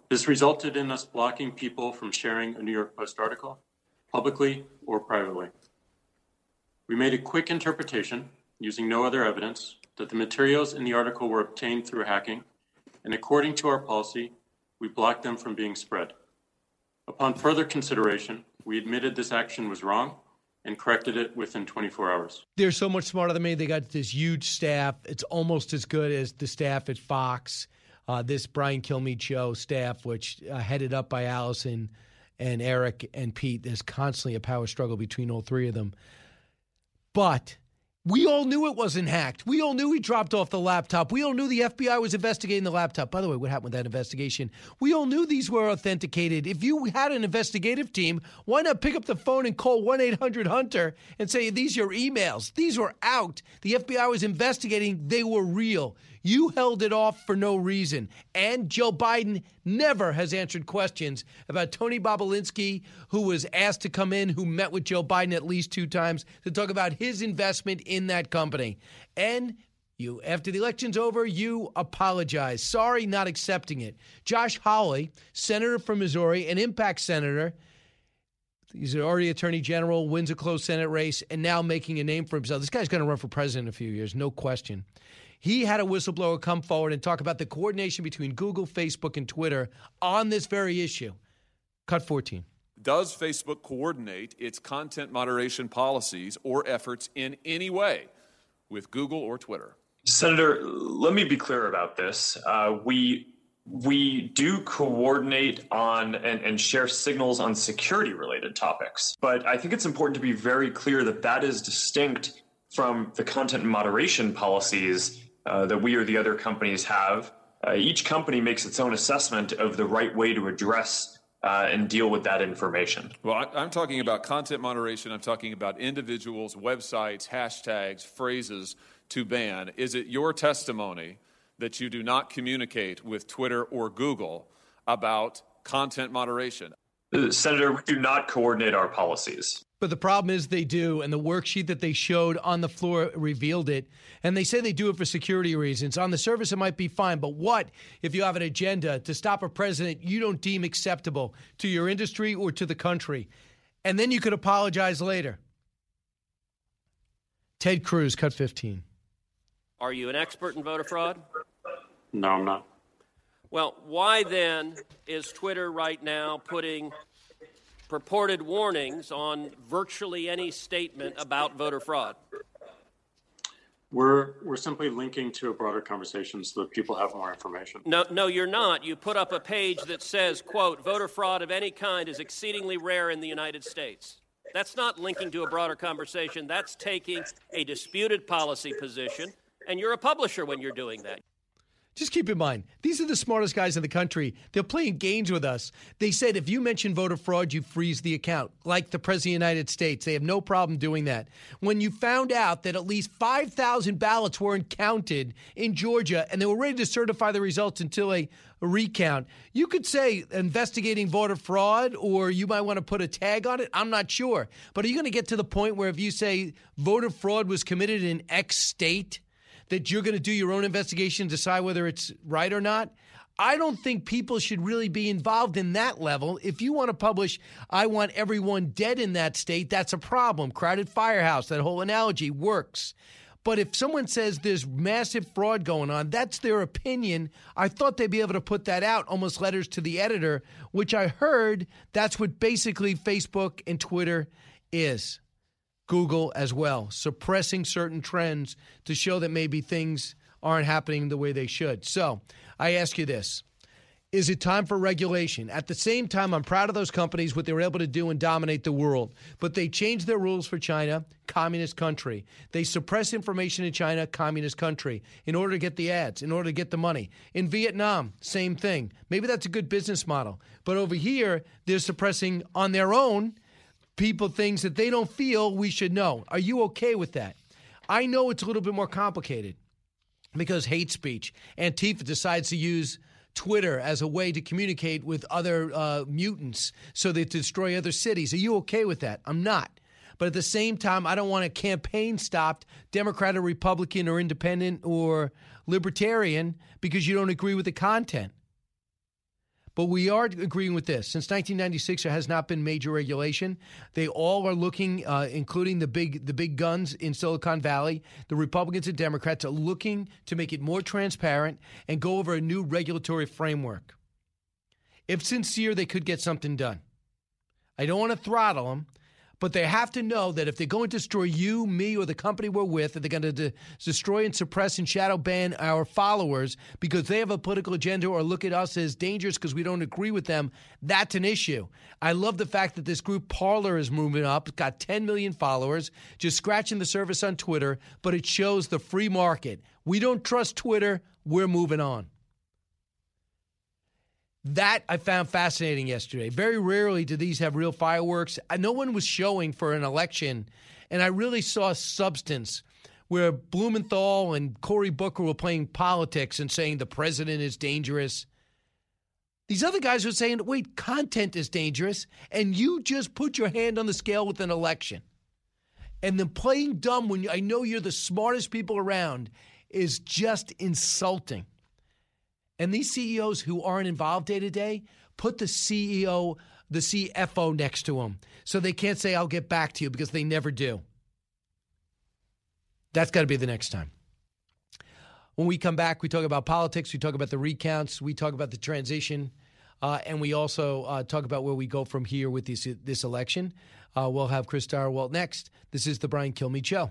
This resulted in us blocking people from sharing a New York Post article, publicly or privately. We made a quick interpretation using no other evidence, that the materials in the article were obtained through hacking, and according to our policy, we blocked them from being spread. Upon further consideration, we admitted this action was wrong and corrected it within 24 hours. They're so much smarter than me. They got this huge staff. It's almost as good as the staff at Fox, uh, this Brian Kilmeade show staff, which uh, headed up by Allison and Eric and Pete. There's constantly a power struggle between all three of them. But we all knew it wasn't hacked. We all knew he dropped off the laptop. We all knew the FBI was investigating the laptop. By the way, what happened with that investigation? We all knew these were authenticated. If you had an investigative team, why not pick up the phone and call 1 800 Hunter and say, These are your emails? These were out. The FBI was investigating, they were real. You held it off for no reason. And Joe Biden never has answered questions about Tony Bobulinski, who was asked to come in, who met with Joe Biden at least two times to talk about his investment in that company. And you, after the election's over, you apologize. Sorry, not accepting it. Josh Hawley, senator from Missouri, an impact senator, He's already attorney general, wins a close Senate race, and now making a name for himself. This guy's going to run for president in a few years, no question. He had a whistleblower come forward and talk about the coordination between Google, Facebook, and Twitter on this very issue. Cut 14. Does Facebook coordinate its content moderation policies or efforts in any way with Google or Twitter? Senator, let me be clear about this. Uh, we we do coordinate on and, and share signals on security related topics. But I think it's important to be very clear that that is distinct from the content moderation policies uh, that we or the other companies have. Uh, each company makes its own assessment of the right way to address uh, and deal with that information. Well, I, am talking about content moderation. I'm talking about individuals, websites, hashtags, phrases to ban. Is it your testimony that you do not communicate with Twitter or Google about content moderation? Uh, Senator, we do not coordinate our policies. But the problem is they do, and the worksheet that they showed on the floor revealed it. And they say they do it for security reasons. On the surface, it might be fine, but what if you have an agenda to stop a president you don't deem acceptable to your industry or to the country? And then you could apologize later. Ted Cruz, cut 15. Are you an expert in voter fraud? No, I'm not. Well, why then is Twitter right now putting purported warnings on virtually any statement about voter fraud? We're we're simply linking to a broader conversation so that people have more information. No, no, you're not. You put up a page that says, "quote Voter fraud of any kind is exceedingly rare in the United States." That's not linking to a broader conversation. That's taking a disputed policy position, and you're a publisher when you're doing that. Just keep in mind, these are the smartest guys in the country. They're playing games with us. They said if you mention voter fraud, you freeze the account, like the President of the United States. They have no problem doing that. When you found out that at least 5,000 ballots weren't counted in Georgia and they were ready to certify the results until a, recount, you could say investigating voter fraud, or you might want to put a tag on it. I'm not sure. But are you going to get to the point where if you say voter fraud was committed in X state, that you're going to do your own investigation, and decide whether it's right or not. I don't think people should really be involved in that level. If you want to publish, I want everyone dead in that state, that's a problem. Crowded firehouse, that whole analogy works. But if someone says there's massive fraud going on, that's their opinion. I thought they'd be able to put that out, almost letters to the editor, which I heard that's what basically Facebook and Twitter is. Google as well, suppressing certain trends to show that maybe things aren't happening the way they should. So I ask you this. Is it time for regulation? At the same time, I'm proud of those companies, what they were able to do and dominate the world. But they changed their rules for China, communist country. They suppress information in China, communist country, in order to get the ads, in order to get the money. In Vietnam, same thing. Maybe that's a good business model. But over here, they're suppressing on their own people things that they don't feel we should know. Are you okay with that? I know it's a little bit more complicated because hate speech. Antifa decides to use Twitter as a way to communicate with other uh, mutants so they destroy other cities. Are you okay with that? I'm not. But at the same time, I don't want a campaign stopped, Democrat or Republican or independent or libertarian, because you don't agree with the content. But we are agreeing with this. Since 1996, there has not been major regulation. They all are looking, uh, including the big the big guns in Silicon Valley. The Republicans and Democrats are looking to make it more transparent and go over a new regulatory framework. If sincere, they could get something done. I don't want to throttle them, but they have to know that if they're going to destroy you, me, or the company we're with, that they're going to de- destroy and suppress and shadow ban our followers because they have a political agenda or look at us as dangerous because we don't agree with them, that's an issue. I love the fact that this group Parler is moving up. Got 10 million followers, just scratching the surface on Twitter, but it shows the free market. We don't trust Twitter. We're moving on. That I found fascinating yesterday. Very rarely do these have real fireworks. Uh, no one was showing for an election, and I really saw substance where Blumenthal and Cory Booker were playing politics and saying the president is dangerous. These other guys were saying, wait, content is dangerous, and you just put your hand on the scale with an election. And then playing dumb when I know you're the smartest people around is just insulting. And these CEOs who aren't involved day to day put the CEO the CFO next to them. So they can't say, I'll get back to you because they never do. That's got to be the next time. When we come back, we talk about politics, we talk about the recounts, we talk about the transition, uh, and we also uh, talk about where we go from here with this, this election. Uh, we'll have Chris Stirewalt next. This is the Brian Kilmeade Show.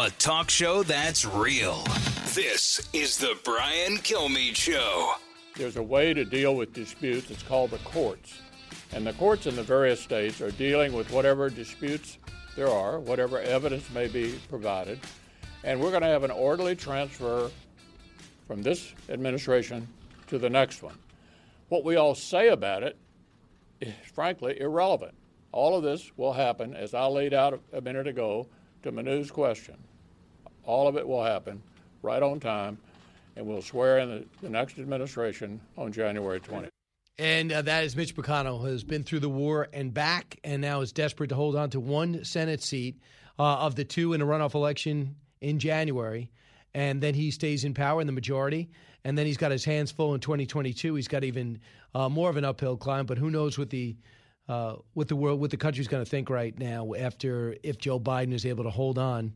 A talk show that's real. This is the Brian Kilmeade Show. There's a way to deal with disputes. It's called the courts. And the courts in the various states are dealing with whatever disputes there are, whatever evidence may be provided. And we're going to have an orderly transfer from this administration to the next one. What we all say about it is frankly irrelevant. All of this will happen, as I laid out a minute ago, to Manu's question. All of it will happen right on time, and we'll swear in the, the next administration on January 20th. And uh, that is Mitch McConnell, who has been through the war and back, and now is desperate to hold on to one Senate seat uh, of the two in a runoff election in January. And then he stays in power in the majority. And then he's got his hands full in 2022. He's got even uh, more of an uphill climb. But who knows what the uh, what the world, what the country's going to think right now after if Joe Biden is able to hold on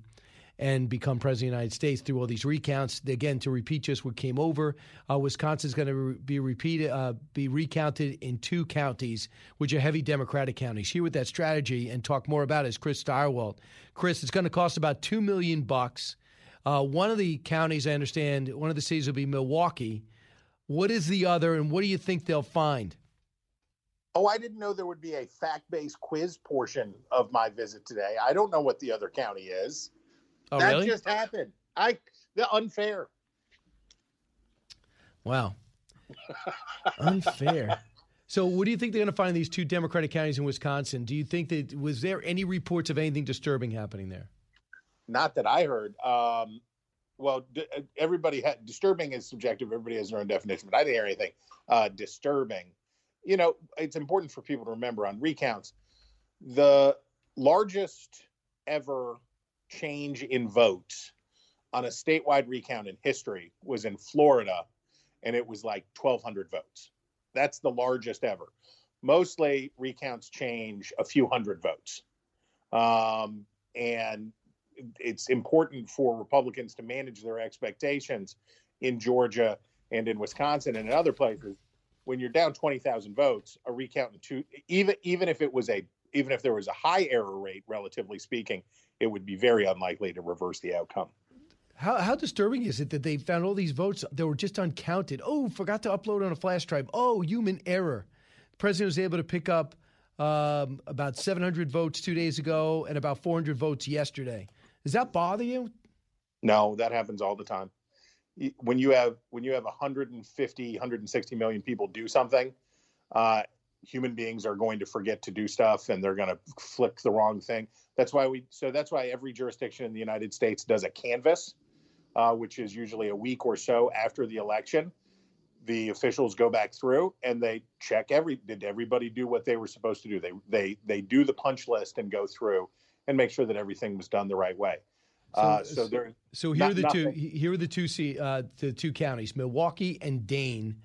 and become president of the United States through all these recounts. Again, to repeat just what came over, uh, Wisconsin's going to re- be repeated, uh, be recounted in two counties, which are heavy Democratic counties. Here with that strategy and talk more about it is Chris Stirewalt. Chris, it's going to cost about two million bucks. Uh, one of the counties, I understand, one of the cities will be Milwaukee. What is the other, and what do you think they'll find? Oh, I didn't know there would be a fact based quiz portion of my visit today. I don't know what the other county is. Oh, that really? just happened. I the unfair. Wow. Unfair. So, what do you think they're going to find in these two Democratic counties in Wisconsin? Do you think that was there any reports of anything disturbing happening there? Not that I heard. Um, well, d- everybody had disturbing is subjective. Everybody has their own definition, but I didn't hear anything uh, disturbing. You know, it's important for people to remember on recounts the largest ever change in votes on a statewide recount in history was in Florida, and it was like 1,200 votes. That's the largest ever. Mostly recounts change a few hundred votes. Um, and it's important for Republicans to manage their expectations in Georgia and in Wisconsin and in other places. When you're down 20,000 votes, a recount in two, even even if it was a even if there was a high error rate, relatively speaking, it would be very unlikely to reverse the outcome. How, how disturbing is it that they found all these votes that were just uncounted? Oh, forgot to upload on a flash drive. Oh, human error. The president was able to pick up um, about 700 votes two days ago and about 400 votes yesterday. Does that bother you? No, that happens all the time. When you have when you have 150, 160 million people do something, uh, human beings are going to forget to do stuff and they're going to flick the wrong thing. That's why we so that's why every jurisdiction in the United States does a canvass, uh, which is usually a week or so after the election. The officials go back through and they check every did everybody do what they were supposed to do. They they they do the punch list and go through and make sure that everything was done the right way. So, uh, so there. So here not- are the two. Here are the two. C, uh, the two counties: Milwaukee and Dane.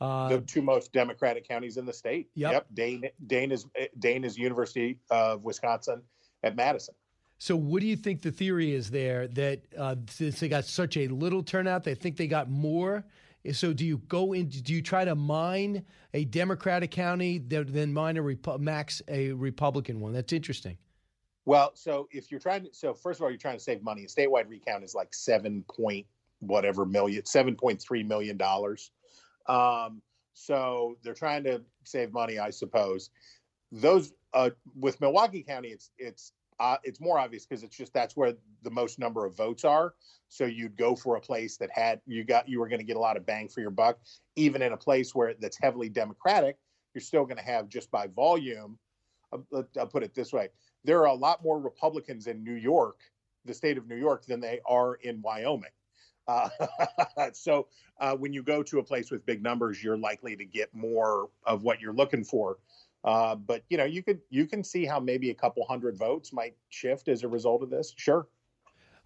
Uh, the two most democratic counties in the state. Yep. Dane Dane is Dane is University of Wisconsin at Madison. So, what do you think the theory is there that uh, since they got such a little turnout, they think they got more? So, do you go in? Do you try to mine a Democratic county then mine a Repu- max a Republican one? That's interesting. Well, so if you're trying to, so first of all, you're trying to save money. A statewide recount is like seven point whatever million, seven point three million dollars. Um, so they're trying to save money, I suppose. Those uh, with Milwaukee County, it's it's uh, it's more obvious because it's just that's where the most number of votes are. So you'd go for a place that had you got you were going to get a lot of bang for your buck, even in a place where that's heavily Democratic. you're still going to have just by volume. I'll, I'll put it this way: there are a lot more Republicans in New York, the state of New York, than they are in Wyoming. Uh, so uh, when you go to a place with big numbers, you're likely to get more of what you're looking for. Uh, but you know, you could you can see how maybe a couple hundred votes might shift as a result of this. Sure.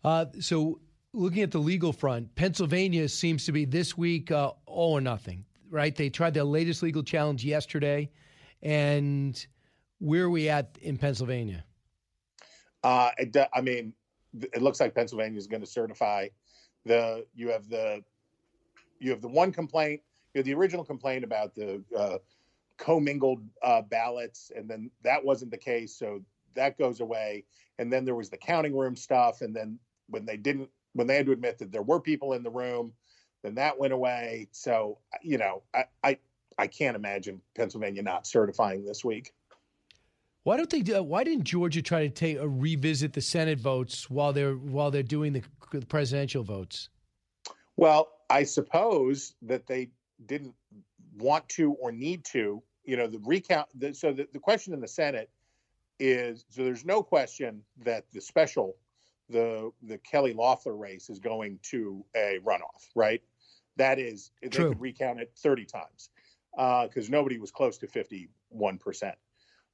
Uh, so looking at the legal front, Pennsylvania seems to be this week uh, all or nothing. Right? They tried their latest legal challenge yesterday, and where are we at in Pennsylvania? Uh, it, I mean, it looks like Pennsylvania is going to certify the. You have the, you have the one complaint. You have the original complaint about the uh, commingled uh, ballots, and then that wasn't the case, so that goes away. And then there was the counting room stuff, and then when they didn't, when they had to admit that there were people in the room, then that went away. So you know, I I, I can't imagine Pennsylvania not certifying this week. Why don't they? Do, why didn't Georgia try to take a revisit the Senate votes while they're while they're doing the, the presidential votes? Well, I suppose that they didn't want to or need to. You know, the recount. The, so the, the question in the Senate is so there's no question that the special, the the Kelly Loeffler race is going to a runoff, right? That is, True. they could recount it 30 times because uh, nobody was close to 51 percent.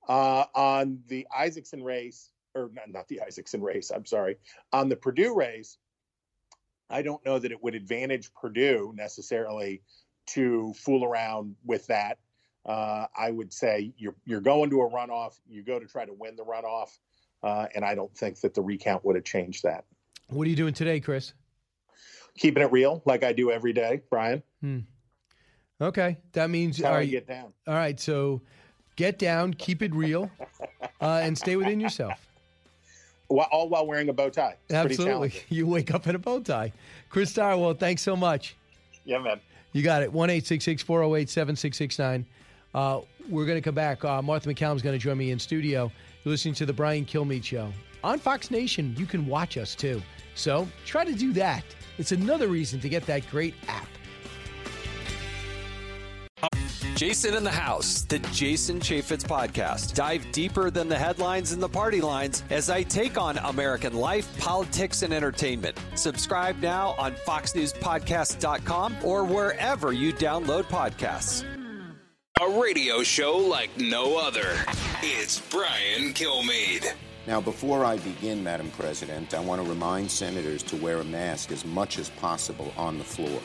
Uh, on the Isakson race, or not, not the Isakson race, I'm sorry, on the Perdue race, I don't know that it would advantage Perdue necessarily to fool around with that. Uh, I would say you're you're going to a runoff. You go to try to win the runoff, uh, and I don't think that the recount would have changed that. What are you doing today, Chris? Keeping it real, like I do every day, Brian. Hmm. Okay, that means That's how I get down. All right, so get down, keep it real, uh, and stay within yourself. All while wearing a bow tie. It's Absolutely. You wake up in a bow tie. Chris Stirewalt, thanks so much. Yeah, man. You got it. 1 408 7669. Uh, we're going to come back. Uh, Martha is going to join me in studio. You're listening to The Brian Kilmeade Show. On Fox Nation, you can watch us too. So try to do that. It's another reason to get that great app. Jason in the House, the Jason Chaffetz podcast. Dive deeper than the headlines and the party lines as I take on American life, politics, and entertainment. Subscribe now on FoxNewsPodcast.com or wherever you download podcasts. A radio show like no other. It's Brian Kilmeade. Now, before I begin, Madam President, I want to remind senators to wear a mask as much as possible on the floor.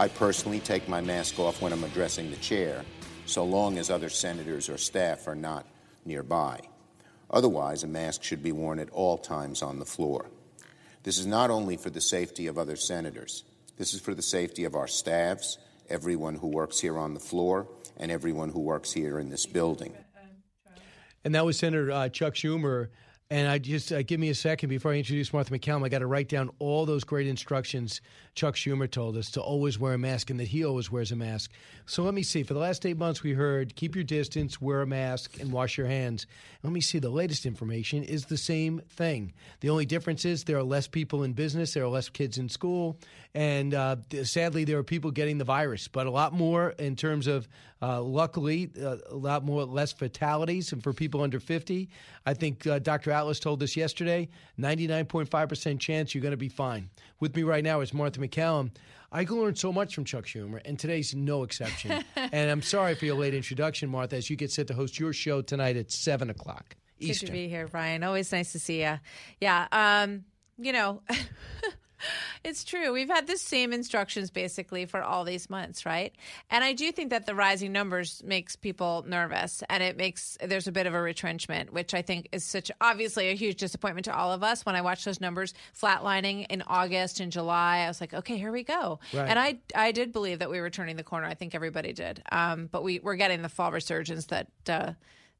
I personally take my mask off when I'm addressing the chair, so long as other senators or staff are not nearby. Otherwise, a mask should be worn at all times on the floor. This is not only for the safety of other senators, this is for the safety of our staffs, everyone who works here on the floor, and everyone who works here in this building. And that was Senator uh, Chuck Schumer and I just uh, give me a second before I introduce Martha MacCallum. I got to write down all those great instructions Chuck Schumer told us to always wear a mask and that he always wears a mask. So let me see. For the last eight months, we heard keep your distance, wear a mask, and wash your hands. Let me see. The latest information is the same thing. The only difference is there are less people in business, there are less kids in school, and uh, sadly, there are people getting the virus, but a lot more in terms of, uh, luckily, uh, a lot more less fatalities. And for people under 50, I think uh, Dr. Atlas told us yesterday 99.5% chance you're going to be fine. With me right now is Martha MacCallum. I can learn so much from Chuck Schumer, and today's no exception. and I'm sorry for your late introduction, Martha, as you get set to host your show tonight at 7 o'clock. Eastern. Good to be here, Brian. Always nice to see you. Yeah, um, you know, it's true. We've had the same instructions basically for all these months, right? And I do think that the rising numbers makes people nervous and it makes there's a bit of a retrenchment, which I think is such obviously a huge disappointment to all of us. When I watched those numbers flatlining in August and July, I was like, okay, here we go. Right. And I I did believe that we were turning the corner. I think everybody did. Um, but we we're getting the fall resurgence that uh,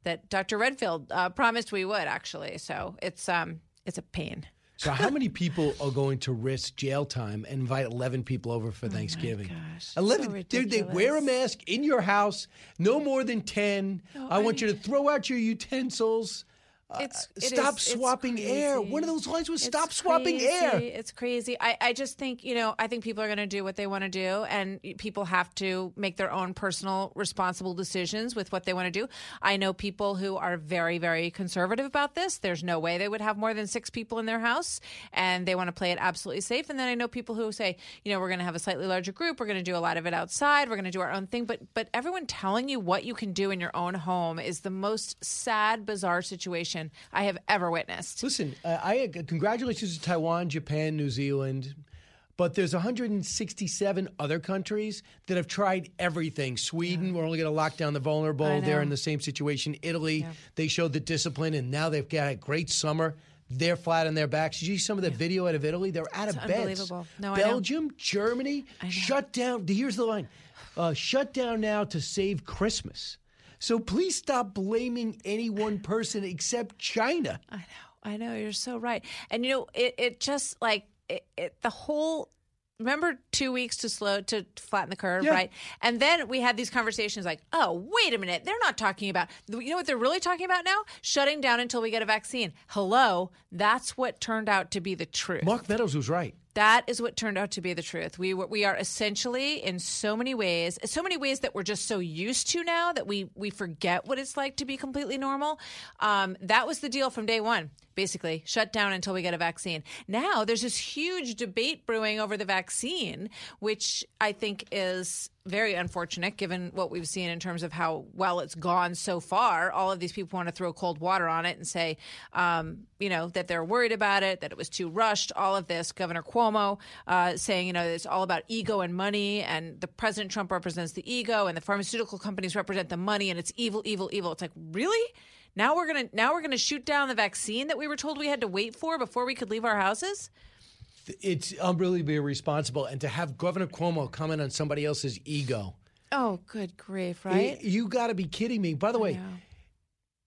that Dr. Redfield uh, promised we would actually. So it's um it's a pain. So, how many people are going to risk jail time and invite 11 people over for oh Thanksgiving? gosh, 11. so Dude, they wear a mask in your house, no more than 10. No, I, want you to throw out your utensils. Uh, it's it stop is- it's swapping air. One of those lines was It's stop swapping crazy. air. It's crazy. I, I just think, you know, I think people are going to do what they want to do, and people have to make their own personal, responsible decisions with what they want to do. I know people who are very, very conservative about this. There's no way they would have more than six people in their house, and they want to play it absolutely safe. And then I know people who say, you know, we're going to have a slightly larger group. We're going to do a lot of it outside. We're going to do our own thing. But but everyone telling you what you can do in your own home is the most sad, bizarre situation I have ever witnessed. Listen, uh, I congratulations to Taiwan, Japan, New Zealand. But there's 167 other countries that have tried everything. Sweden, we're only going to lock down the vulnerable. They're in the same situation. Italy, they showed the discipline, and now they've got a great summer. They're flat on their backs. Did you see some of the video out of Italy? They're out It's of beds. unbelievable. No, I know. Belgium, Germany, shut down. Here's the line: uh, shut down now to save Christmas. So please stop blaming any one person except China. I know. I know. You're so right. And you know, it, it just like it, it, the whole. Remember two weeks to slow to flatten the curve, Yeah. right? And then we had these conversations like, oh, wait a minute, they're not talking about. You know what they're really talking about now? Shutting down until we get a vaccine. Hello, that's what turned out to be the truth. Mark Meadows was right. That is what turned out to be the truth. We we are essentially in so many ways, so many ways that we're just so used to now that we we forget what it's like to be completely normal. Um, that was the deal from day one. Basically, shut down until we get a vaccine. Now there's this huge debate brewing over the vaccine, which I think is very unfortunate given what we've seen in terms of how well it's gone so far. All of these people want to throw cold water on it and say, um, you know, that they're worried about it, that it was too rushed, all of this. Governor Cuomo uh, saying, you know, it's all about ego and money, and the President Trump represents the ego, and the pharmaceutical companies represent the money, and it's evil, evil, evil. It's like, really? Now we're gonna now we're gonna shoot down the vaccine that we were told we had to wait for before we could leave our houses. It's unbelievably irresponsible. And to have Governor Cuomo comment on somebody else's ego. Oh, good grief! Right? Y- You got to be kidding me. By the way,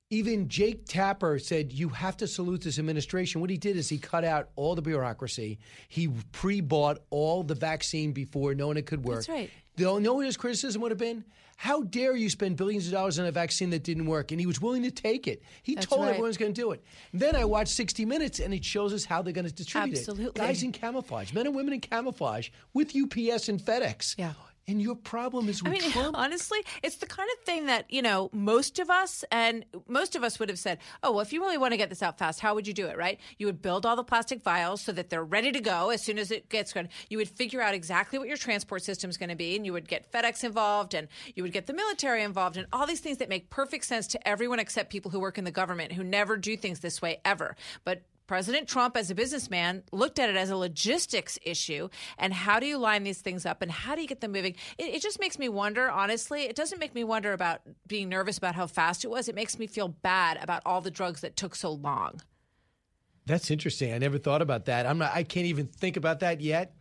even Jake Tapper said you have to salute this administration. What he did is he cut out all the bureaucracy. He pre-bought all the vaccine before knowing it could work. That's right. The know what his criticism would have been? How dare you spend billions of dollars on a vaccine that didn't work? And he was willing to take it. He That's told right. everyone was going to do it. Then I watched 60 Minutes, and it shows us how they're going to distribute Absolutely. it. Guys in camouflage, men and women in camouflage, with UPS and FedEx. Yeah. And your problem is I mean, Trump. honestly, it's the kind of thing that, you know, most of us and most of us would have said, oh, well, if you really want to get this out fast, how would you do it, right? You would build all the plastic vials so that they're ready to go as soon as it gets going. You would figure out exactly what your transport system is going to be, and you would get FedEx involved, and you would get the military involved, and all these things that make perfect sense to everyone except people who work in the government who never do things this way ever. But President Trump, as a businessman, looked at it as a logistics issue. And how do you line these things up and how do you get them moving? It, it just makes me wonder, honestly. It doesn't make me wonder about being nervous about how fast it was. It makes me feel bad about all the drugs that took so long. That's interesting. I never thought about that. I'm not. I can't even think about that yet,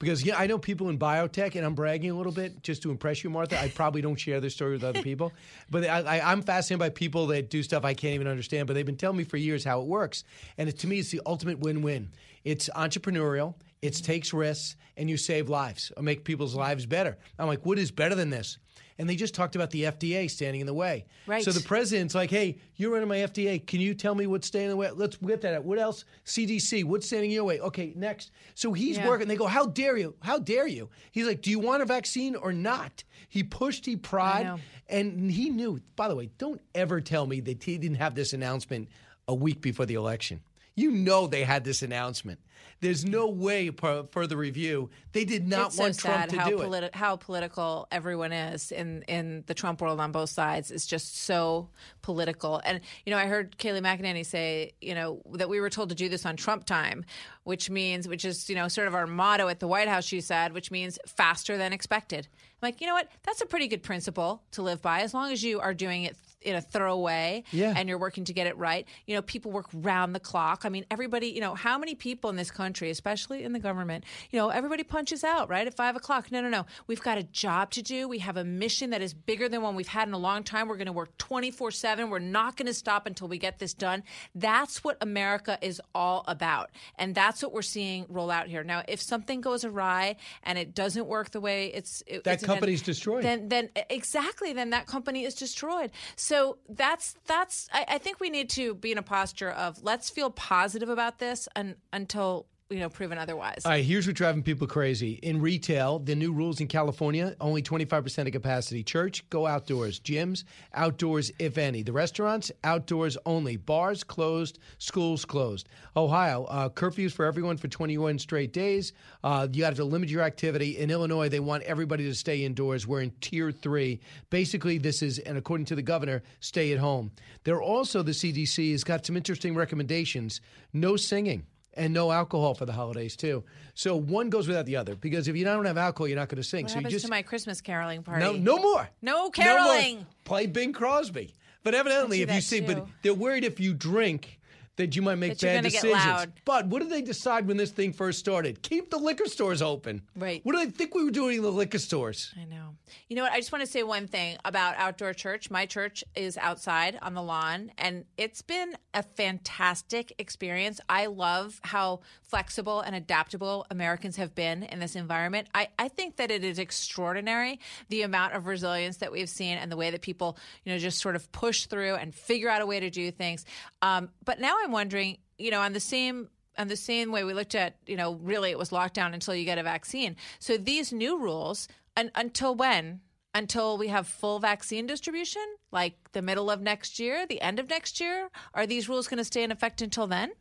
because yeah, I know people in biotech, and I'm bragging a little bit just to impress you, Martha. I probably don't share this story with other people, but I, I, I'm fascinated by people that do stuff I can't even understand. But they've been telling me for years how it works, and it, to me, it's the ultimate win-win. It's entrepreneurial. It takes risks, and you save lives or make people's lives better. I'm like, what is better than this? And they just talked about the FDA standing in the way. Right. So the president's like, hey, you're running my FDA. Can you tell me what's standing in the way? Let's get that out. What else? CDC, what's standing in your way? Okay, next. So he's Yeah. working. They go, how dare you? How dare you? He's like, do you want a vaccine or not? He pushed, he pried, and he knew. By the way, don't ever tell me that he didn't have this announcement a week before the election. You know they had this announcement. There's no way per further review. They did not it's want so Trump sad to how, do it. how political everyone is in, in the Trump world on both sides. is just so political. And, you know, I heard Kayleigh McEnany say, you know, that we were told to do this on Trump time, which means, which is, you know, sort of our motto at the White House, she said, which means faster than expected. I'm like, you know what? That's a pretty good principle to live by as long as you are doing it in a thorough way Yeah. and you're working to get it right. You know, people work round the clock. I mean, everybody, you know, how many people in this country, especially in the government, you know, everybody punches out, right? At five o'clock. No, no, no. We've got a job to do. We have a mission that is bigger than one we've had in a long time. We're going to work 24 7. We're not going to stop until we get this done. That's what America is all about. And that's what we're seeing roll out here. Now, if something goes awry and it doesn't work the way it's, it, That it's company's destroyed. Then, then exactly, then that company is destroyed. so that's that's. I, I think we need to be in a posture of let's feel positive about this and, until you know proven otherwise. All right, here's what's driving people crazy. In retail, the new rules in California only 25% of capacity. Church, go outdoors. Gyms, outdoors if any. The restaurants, outdoors only. Bars closed, schools closed. Ohio, uh, curfews for everyone for 21 straight days. Uh, you have to limit your activity. In Illinois, they want everybody to stay indoors. We're in tier three. Basically, this is, and according to the governor, stay at home. There also, the CDC has got some interesting recommendations. No singing and no alcohol for the holidays too. So one goes without the other because if you don't have alcohol, you're not going to sing. what so you happens just to my Christmas caroling party? no, no more, no No more. caroling. Play Bing Crosby. But evidently, if you that sing, but they're worried if you drink. That you might make That bad decisions. But what did they decide when this thing first started? Keep the liquor stores open. Right. What do they think we were doing in the liquor stores? I know. You know what? I just want to say one thing about outdoor church. My church is outside on the lawn, and it's been a fantastic experience. I love how flexible and adaptable Americans have been in this environment. I, I think that it is extraordinary the amount of resilience that we've seen and the way that people, you know, just sort of push through and figure out a way to do things. Um, but now I'm wondering, you know, on the same on the same way we looked at, you know, really it was lockdown until you get a vaccine. So these new rules, un- until when? Until we have full vaccine distribution, like the middle of next year, the end of next year? Are these rules going to stay in effect until then?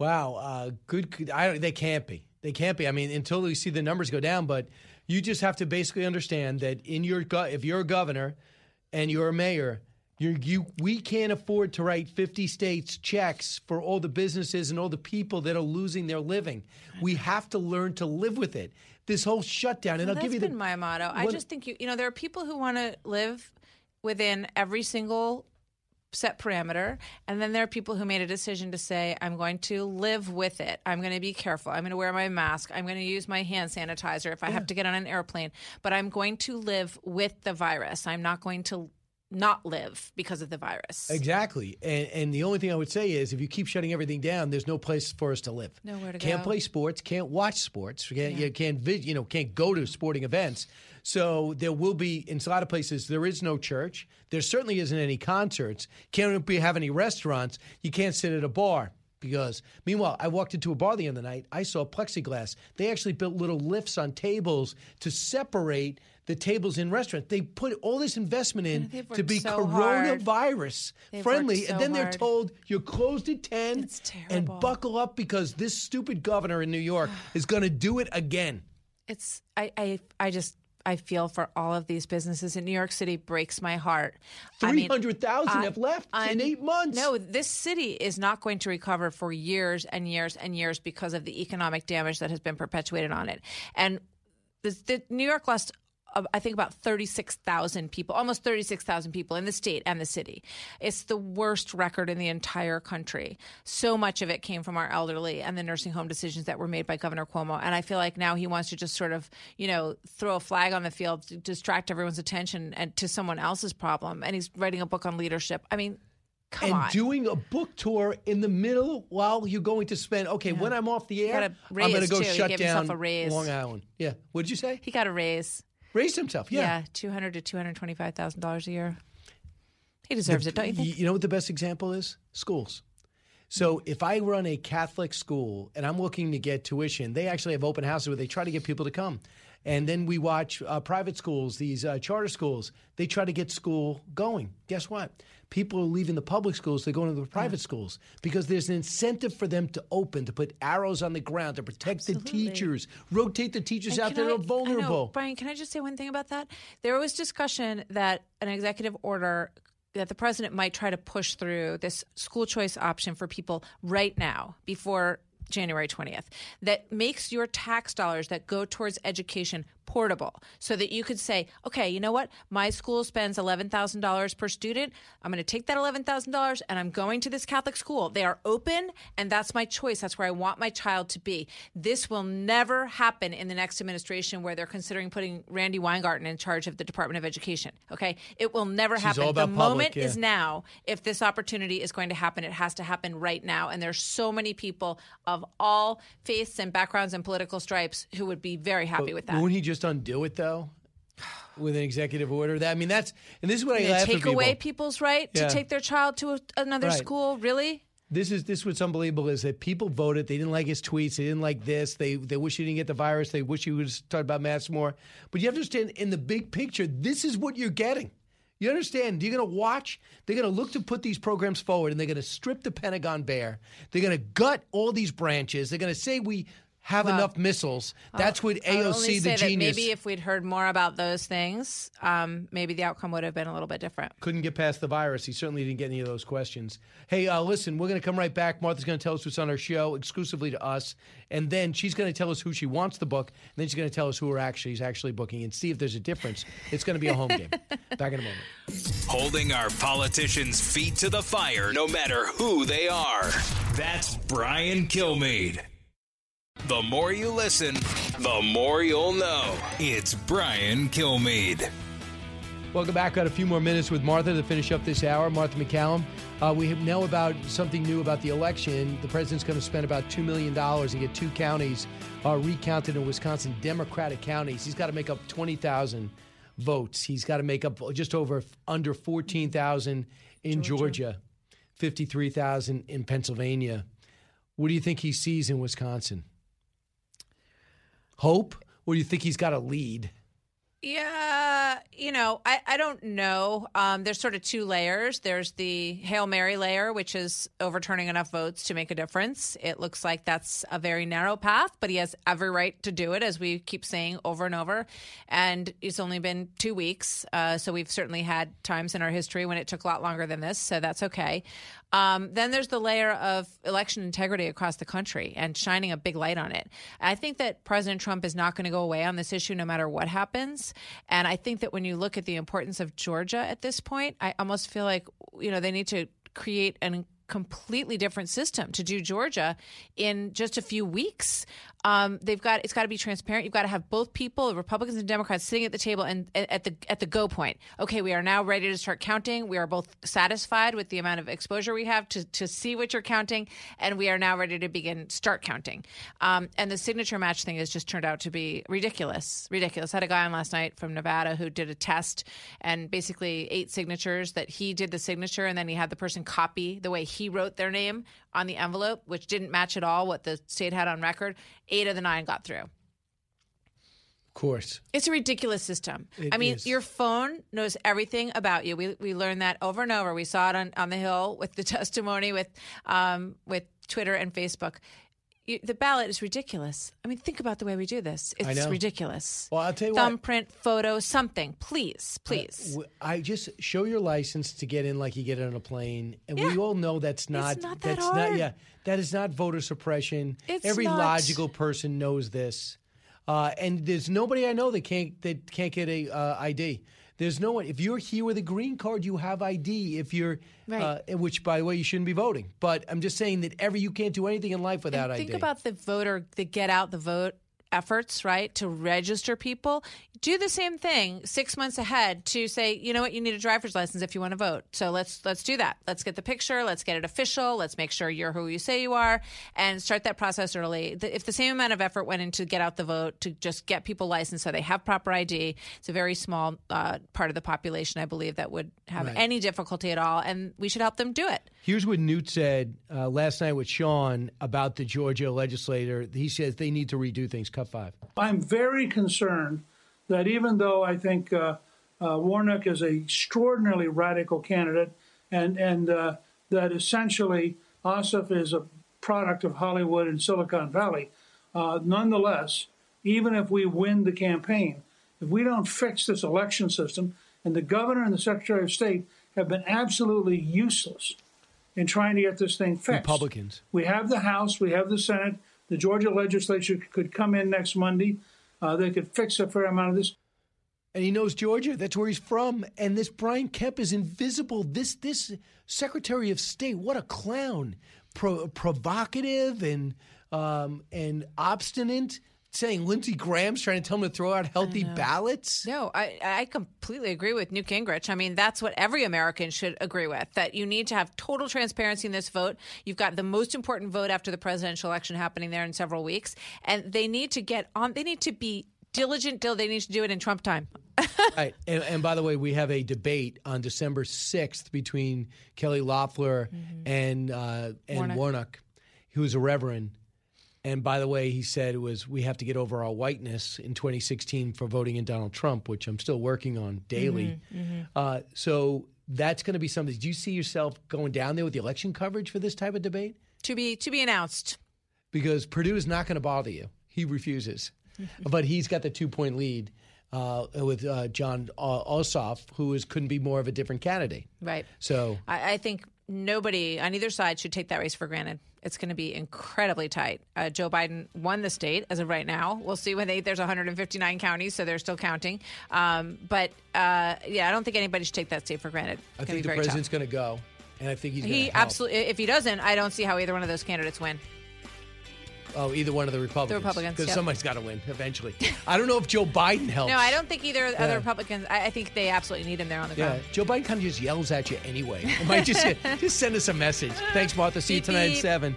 Wow, uh, good. I don't, they can't be. They can't be. I mean, until we see the numbers go down. But you just have to basically understand that in your if you're a governor and you're a mayor, you you we can't afford to write 50 states checks for all the businesses and all the people that are losing their living. We have to learn to live with it. This whole shutdown, and Well, I'll give you the been my motto. I What- just think you, you know, there are people who want to live within every single set parameter, and then there are people who made a decision to say, "I'm going to live with it. I'm going to be careful. I'm going to wear my mask. I'm going to use my hand sanitizer if I have to get on an airplane. But I'm going to live with the virus. I'm not going to not live because of the virus." Exactly. And, and the only thing I would say is if you keep shutting everything down, there's no place for us to live. Nowhere to go. can't go. play sports, can't watch sports, you can't, you can't you know, can't go to sporting events. So there will be in a lot of places there is no church. There certainly isn't any concerts. Can't be have any restaurants. You can't sit at a bar. Because meanwhile, I walked into a bar the other night. I saw plexiglass. They actually built little lifts on tables to separate the tables in restaurants. They put all this investment in to be so coronavirus friendly, worked and then they're told you're closed at ten and buckle up because this stupid governor in New York is going to do it again. it's I, I I just I feel for all of these businesses in New York City breaks my heart. I mean, 300,000 have left in I'm- eight months. No, this city is not going to recover for years and years and years because of the economic damage that has been perpetuated on it. And the, the New York lost. I think about 36,000 people, almost 36,000 people in the state and the city. It's the worst record in the entire country. So much of it came from our elderly and the nursing home decisions that were made by Governor Cuomo. And I feel like now he wants to just sort of, you know, throw a flag on the field to distract everyone's attention and to someone else's problem. And he's writing a book on leadership. I mean, come on. and on. doing a book tour in the middle while you're going to spend. Okay, when I'm off the air, I'm going to go too. Shut down a raise. Long Island. Yeah. What did you say? He got a raise. Raised himself. Yeah. two hundred to two hundred twenty-five thousand dollars a year. He deserves The- it, don't you think? You know what the best example is? Schools. So if I run a Catholic school and I'm looking to get tuition, they actually have open houses where they try to get people to come. And then we watch uh, private schools, these uh, charter schools. They try to get school going. Guess what? People are leaving the public schools. They're going to the private schools because there's an incentive for them to open, to put arrows on the ground, to protect the teachers, rotate the teachers And out there I- are know, vulnerable. Brian, can I just say one thing about that? There was discussion that an executive order that the president might try to push through this school choice option for people right now before January 20th that makes your tax dollars that go towards education portable so that you could say, okay, you know what? My school spends $11,000 per student. I'm going to take that $11,000 and I'm going to this Catholic school. They are open and that's my choice. That's where I want my child to be. This will never happen in the next administration where they're considering putting Randi Weingarten in charge of the Department of Education. Okay? It will never She's happen. the public, moment yeah. is now. If this opportunity is going to happen, it has to happen right now. And there's so many people of all faiths and backgrounds and political stripes who would be very happy with that. Won't he just undo it though? with an executive order. That I mean, that's and this is what I laugh take at people. away people's right Yeah. to take their child to a, another Right. school. Really? This is this is what's unbelievable is that people voted. They didn't like his tweets. They didn't like this. They they wish he didn't get the virus. They wish he would talk about masks more. But you have to understand in the big picture, this is what you're getting. You understand? You're going to watch. They're going to look to put these programs forward, and they're going to strip the Pentagon bare. They're going to gut all these branches. They're going to say we have Well, enough missiles. That's what I would only AOC, say the genius, That maybe if we'd heard more about those things, um, maybe the outcome would have been a little bit different. couldn't get past the virus. He certainly didn't get any of those questions. Hey, uh, listen, we're going to come right back. Martha's going to tell us what's on our show exclusively to us, and then she's going to tell us who she wants to book, and then she's going to tell us who her actually is actually booking, and see if there's a difference. It's going to be a home game. Back in a moment. Holding our politicians' feet to the fire, no matter who they are. That's Brian Kilmeade. The more you listen, the more you'll know. It's Brian Kilmeade. Welcome back. Got a few more minutes with Martha to finish up this hour. Martha MacCallum. Uh, we know about something new about the election. The president's going to spend about $2 million and get two counties uh, recounted in Wisconsin, Democratic counties. He's got to make up 20,000 votes. He's got to make up just over under 14,000 in Georgia, 53,000 in Pennsylvania. What do you think he sees in Wisconsin? Hope? Or do you think he's got a lead? Yeah, you know, I, I don't know. Um, there's sort of two layers. There's the Hail Mary layer, which is overturning enough votes to make a difference. It looks like that's a very narrow path, but he has every right to do it, as we keep saying over and over. And it's only been two weeks, uh, so we've certainly had times in our history when it took a lot longer than this, so that's okay. Um, then there's the layer of election integrity across the country and shining a big light on it. I think that President Trump is not going to go away on this issue no matter what happens. And I think that when you look at the importance of Georgia at this point, I almost feel like, you know, they need to create an completely different system to do Georgia in just a few weeks. Um, they've got it's got to be transparent. You've got to have both people, Republicans and Democrats, sitting at the table and at the at the go point. Okay, we are now ready to start counting. We are both satisfied with the amount of exposure we have to to see what you're counting, and we are now ready to begin start counting. Um, and the signature match thing has just turned out to be ridiculous. Ridiculous. I had a guy on last night from Nevada who did a test and basically eight signatures that he did the signature and then he had the person copy the way he wrote their name on the envelope, which didn't match at all what the state had on record. Eight of the nine got through. Of course. It's a ridiculous system. It I mean, is. your phone knows everything about you. We we learned that over and over. We saw it on, on the Hill with the testimony with um, with Twitter and Facebook. You, the ballot is ridiculous. I mean, think about the way we do this. It's ridiculous. Well, I'll tell you what. Thumbprint, photo, something. Please, please. I, I just show your license to get in, like you get on a plane, and we all know that's not. not that that's hard. not. Yeah, that is not voter suppression. It's Every not. logical person knows this, uh, and there's nobody I know that can't that can't get a uh, ID. There's no one. If you're here with a green card, you have ID. If you're, Right. uh, which by the way, you shouldn't be voting. But I'm just saying that every you can't do anything in life without and think ID. about the voter, the get out the vote efforts, right? To register people. Do the same thing six months ahead to say, you know what, you need a driver's license if you want to vote. So let's let's do that. Let's get the picture. Let's get it official. Let's make sure you're who you say you are, and start that process early. If the same amount of effort went into get out the vote to just get people licensed so they have proper ID, it's a very small uh, part of the population, I believe, that would have Right. any difficulty at all, and we should help them do it. Here's what Newt said uh, last night with Sean about the Georgia legislator. He says they need to redo things. Five. I'm very concerned that even though I think uh, uh, Warnock is an extraordinarily radical candidate, and and uh, that essentially Ossoff is a product of Hollywood and Silicon Valley, uh, nonetheless, even if we win the campaign, if we don't fix this election system, and the governor and the secretary of state have been absolutely useless in trying to get this thing fixed. Republicans. We have the House, we have the Senate. The Georgia legislature could come in next Monday. Uh, they could fix a fair amount of this. and he knows Georgia. That's where he's from. And this Brian Kemp is invisible. This this Secretary of State, what a clown, Pro, provocative and um, and obstinate. Saying Lindsey Graham's trying to tell him to throw out healthy ballots. No, I, I completely agree with Newt Gingrich. I mean, that's what every American should agree with that you need to have total transparency in this vote. You've got the most important vote after the presidential election happening there in several weeks, and they need to get on, they need to be diligent, dill. They need to do it in Trump time. right. And, and, by the way, we have a debate on December 6th between Kelly Loeffler mm-hmm. and uh, and Warnock. Warnock, who is a reverend. And by the way, he said it was we have to get over our whiteness in 2016 for voting in Donald Trump, which I'm still working on daily. Mm-hmm, mm-hmm. Uh, so that's going to be something. Do you see yourself going down there with the election coverage for this type of debate? To be to be announced. Because Perdue is not going to bother you. He refuses, but he's got the two point lead uh, with uh, Jon Ossoff, who is couldn't be more of a different candidate. Right. So I, I think nobody on either side should take that race for granted. It's going to be incredibly tight. Uh, Joe Biden won the state as of right now. We'll see when they there's 159 counties, so they're still counting. Um, but uh, yeah, I don't think anybody should take that state for granted. It's I think the president's going to go, and I think he's he absolutely. If he doesn't, I don't see how either one of those candidates win. Oh, either one of the Republicans. The Republicans, because yep. somebody's got to win eventually. I don't know if Joe Biden helps. No, I don't think either yeah. other Republicans. I, I, think they absolutely need him there on the ground. Yeah, Joe Biden kind of just yells at you anyway. Might just just send us a message. Thanks, Martha. See beep, you tonight beep. at seven.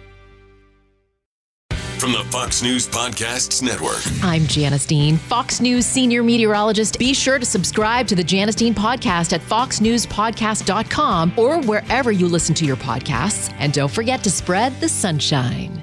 From the Fox News Podcasts Network. I'm Janice Dean, Fox News senior meteorologist. Be sure to subscribe to the Janice Dean podcast at foxnewspodcast.com or wherever you listen to your podcasts. And don't forget to spread the sunshine.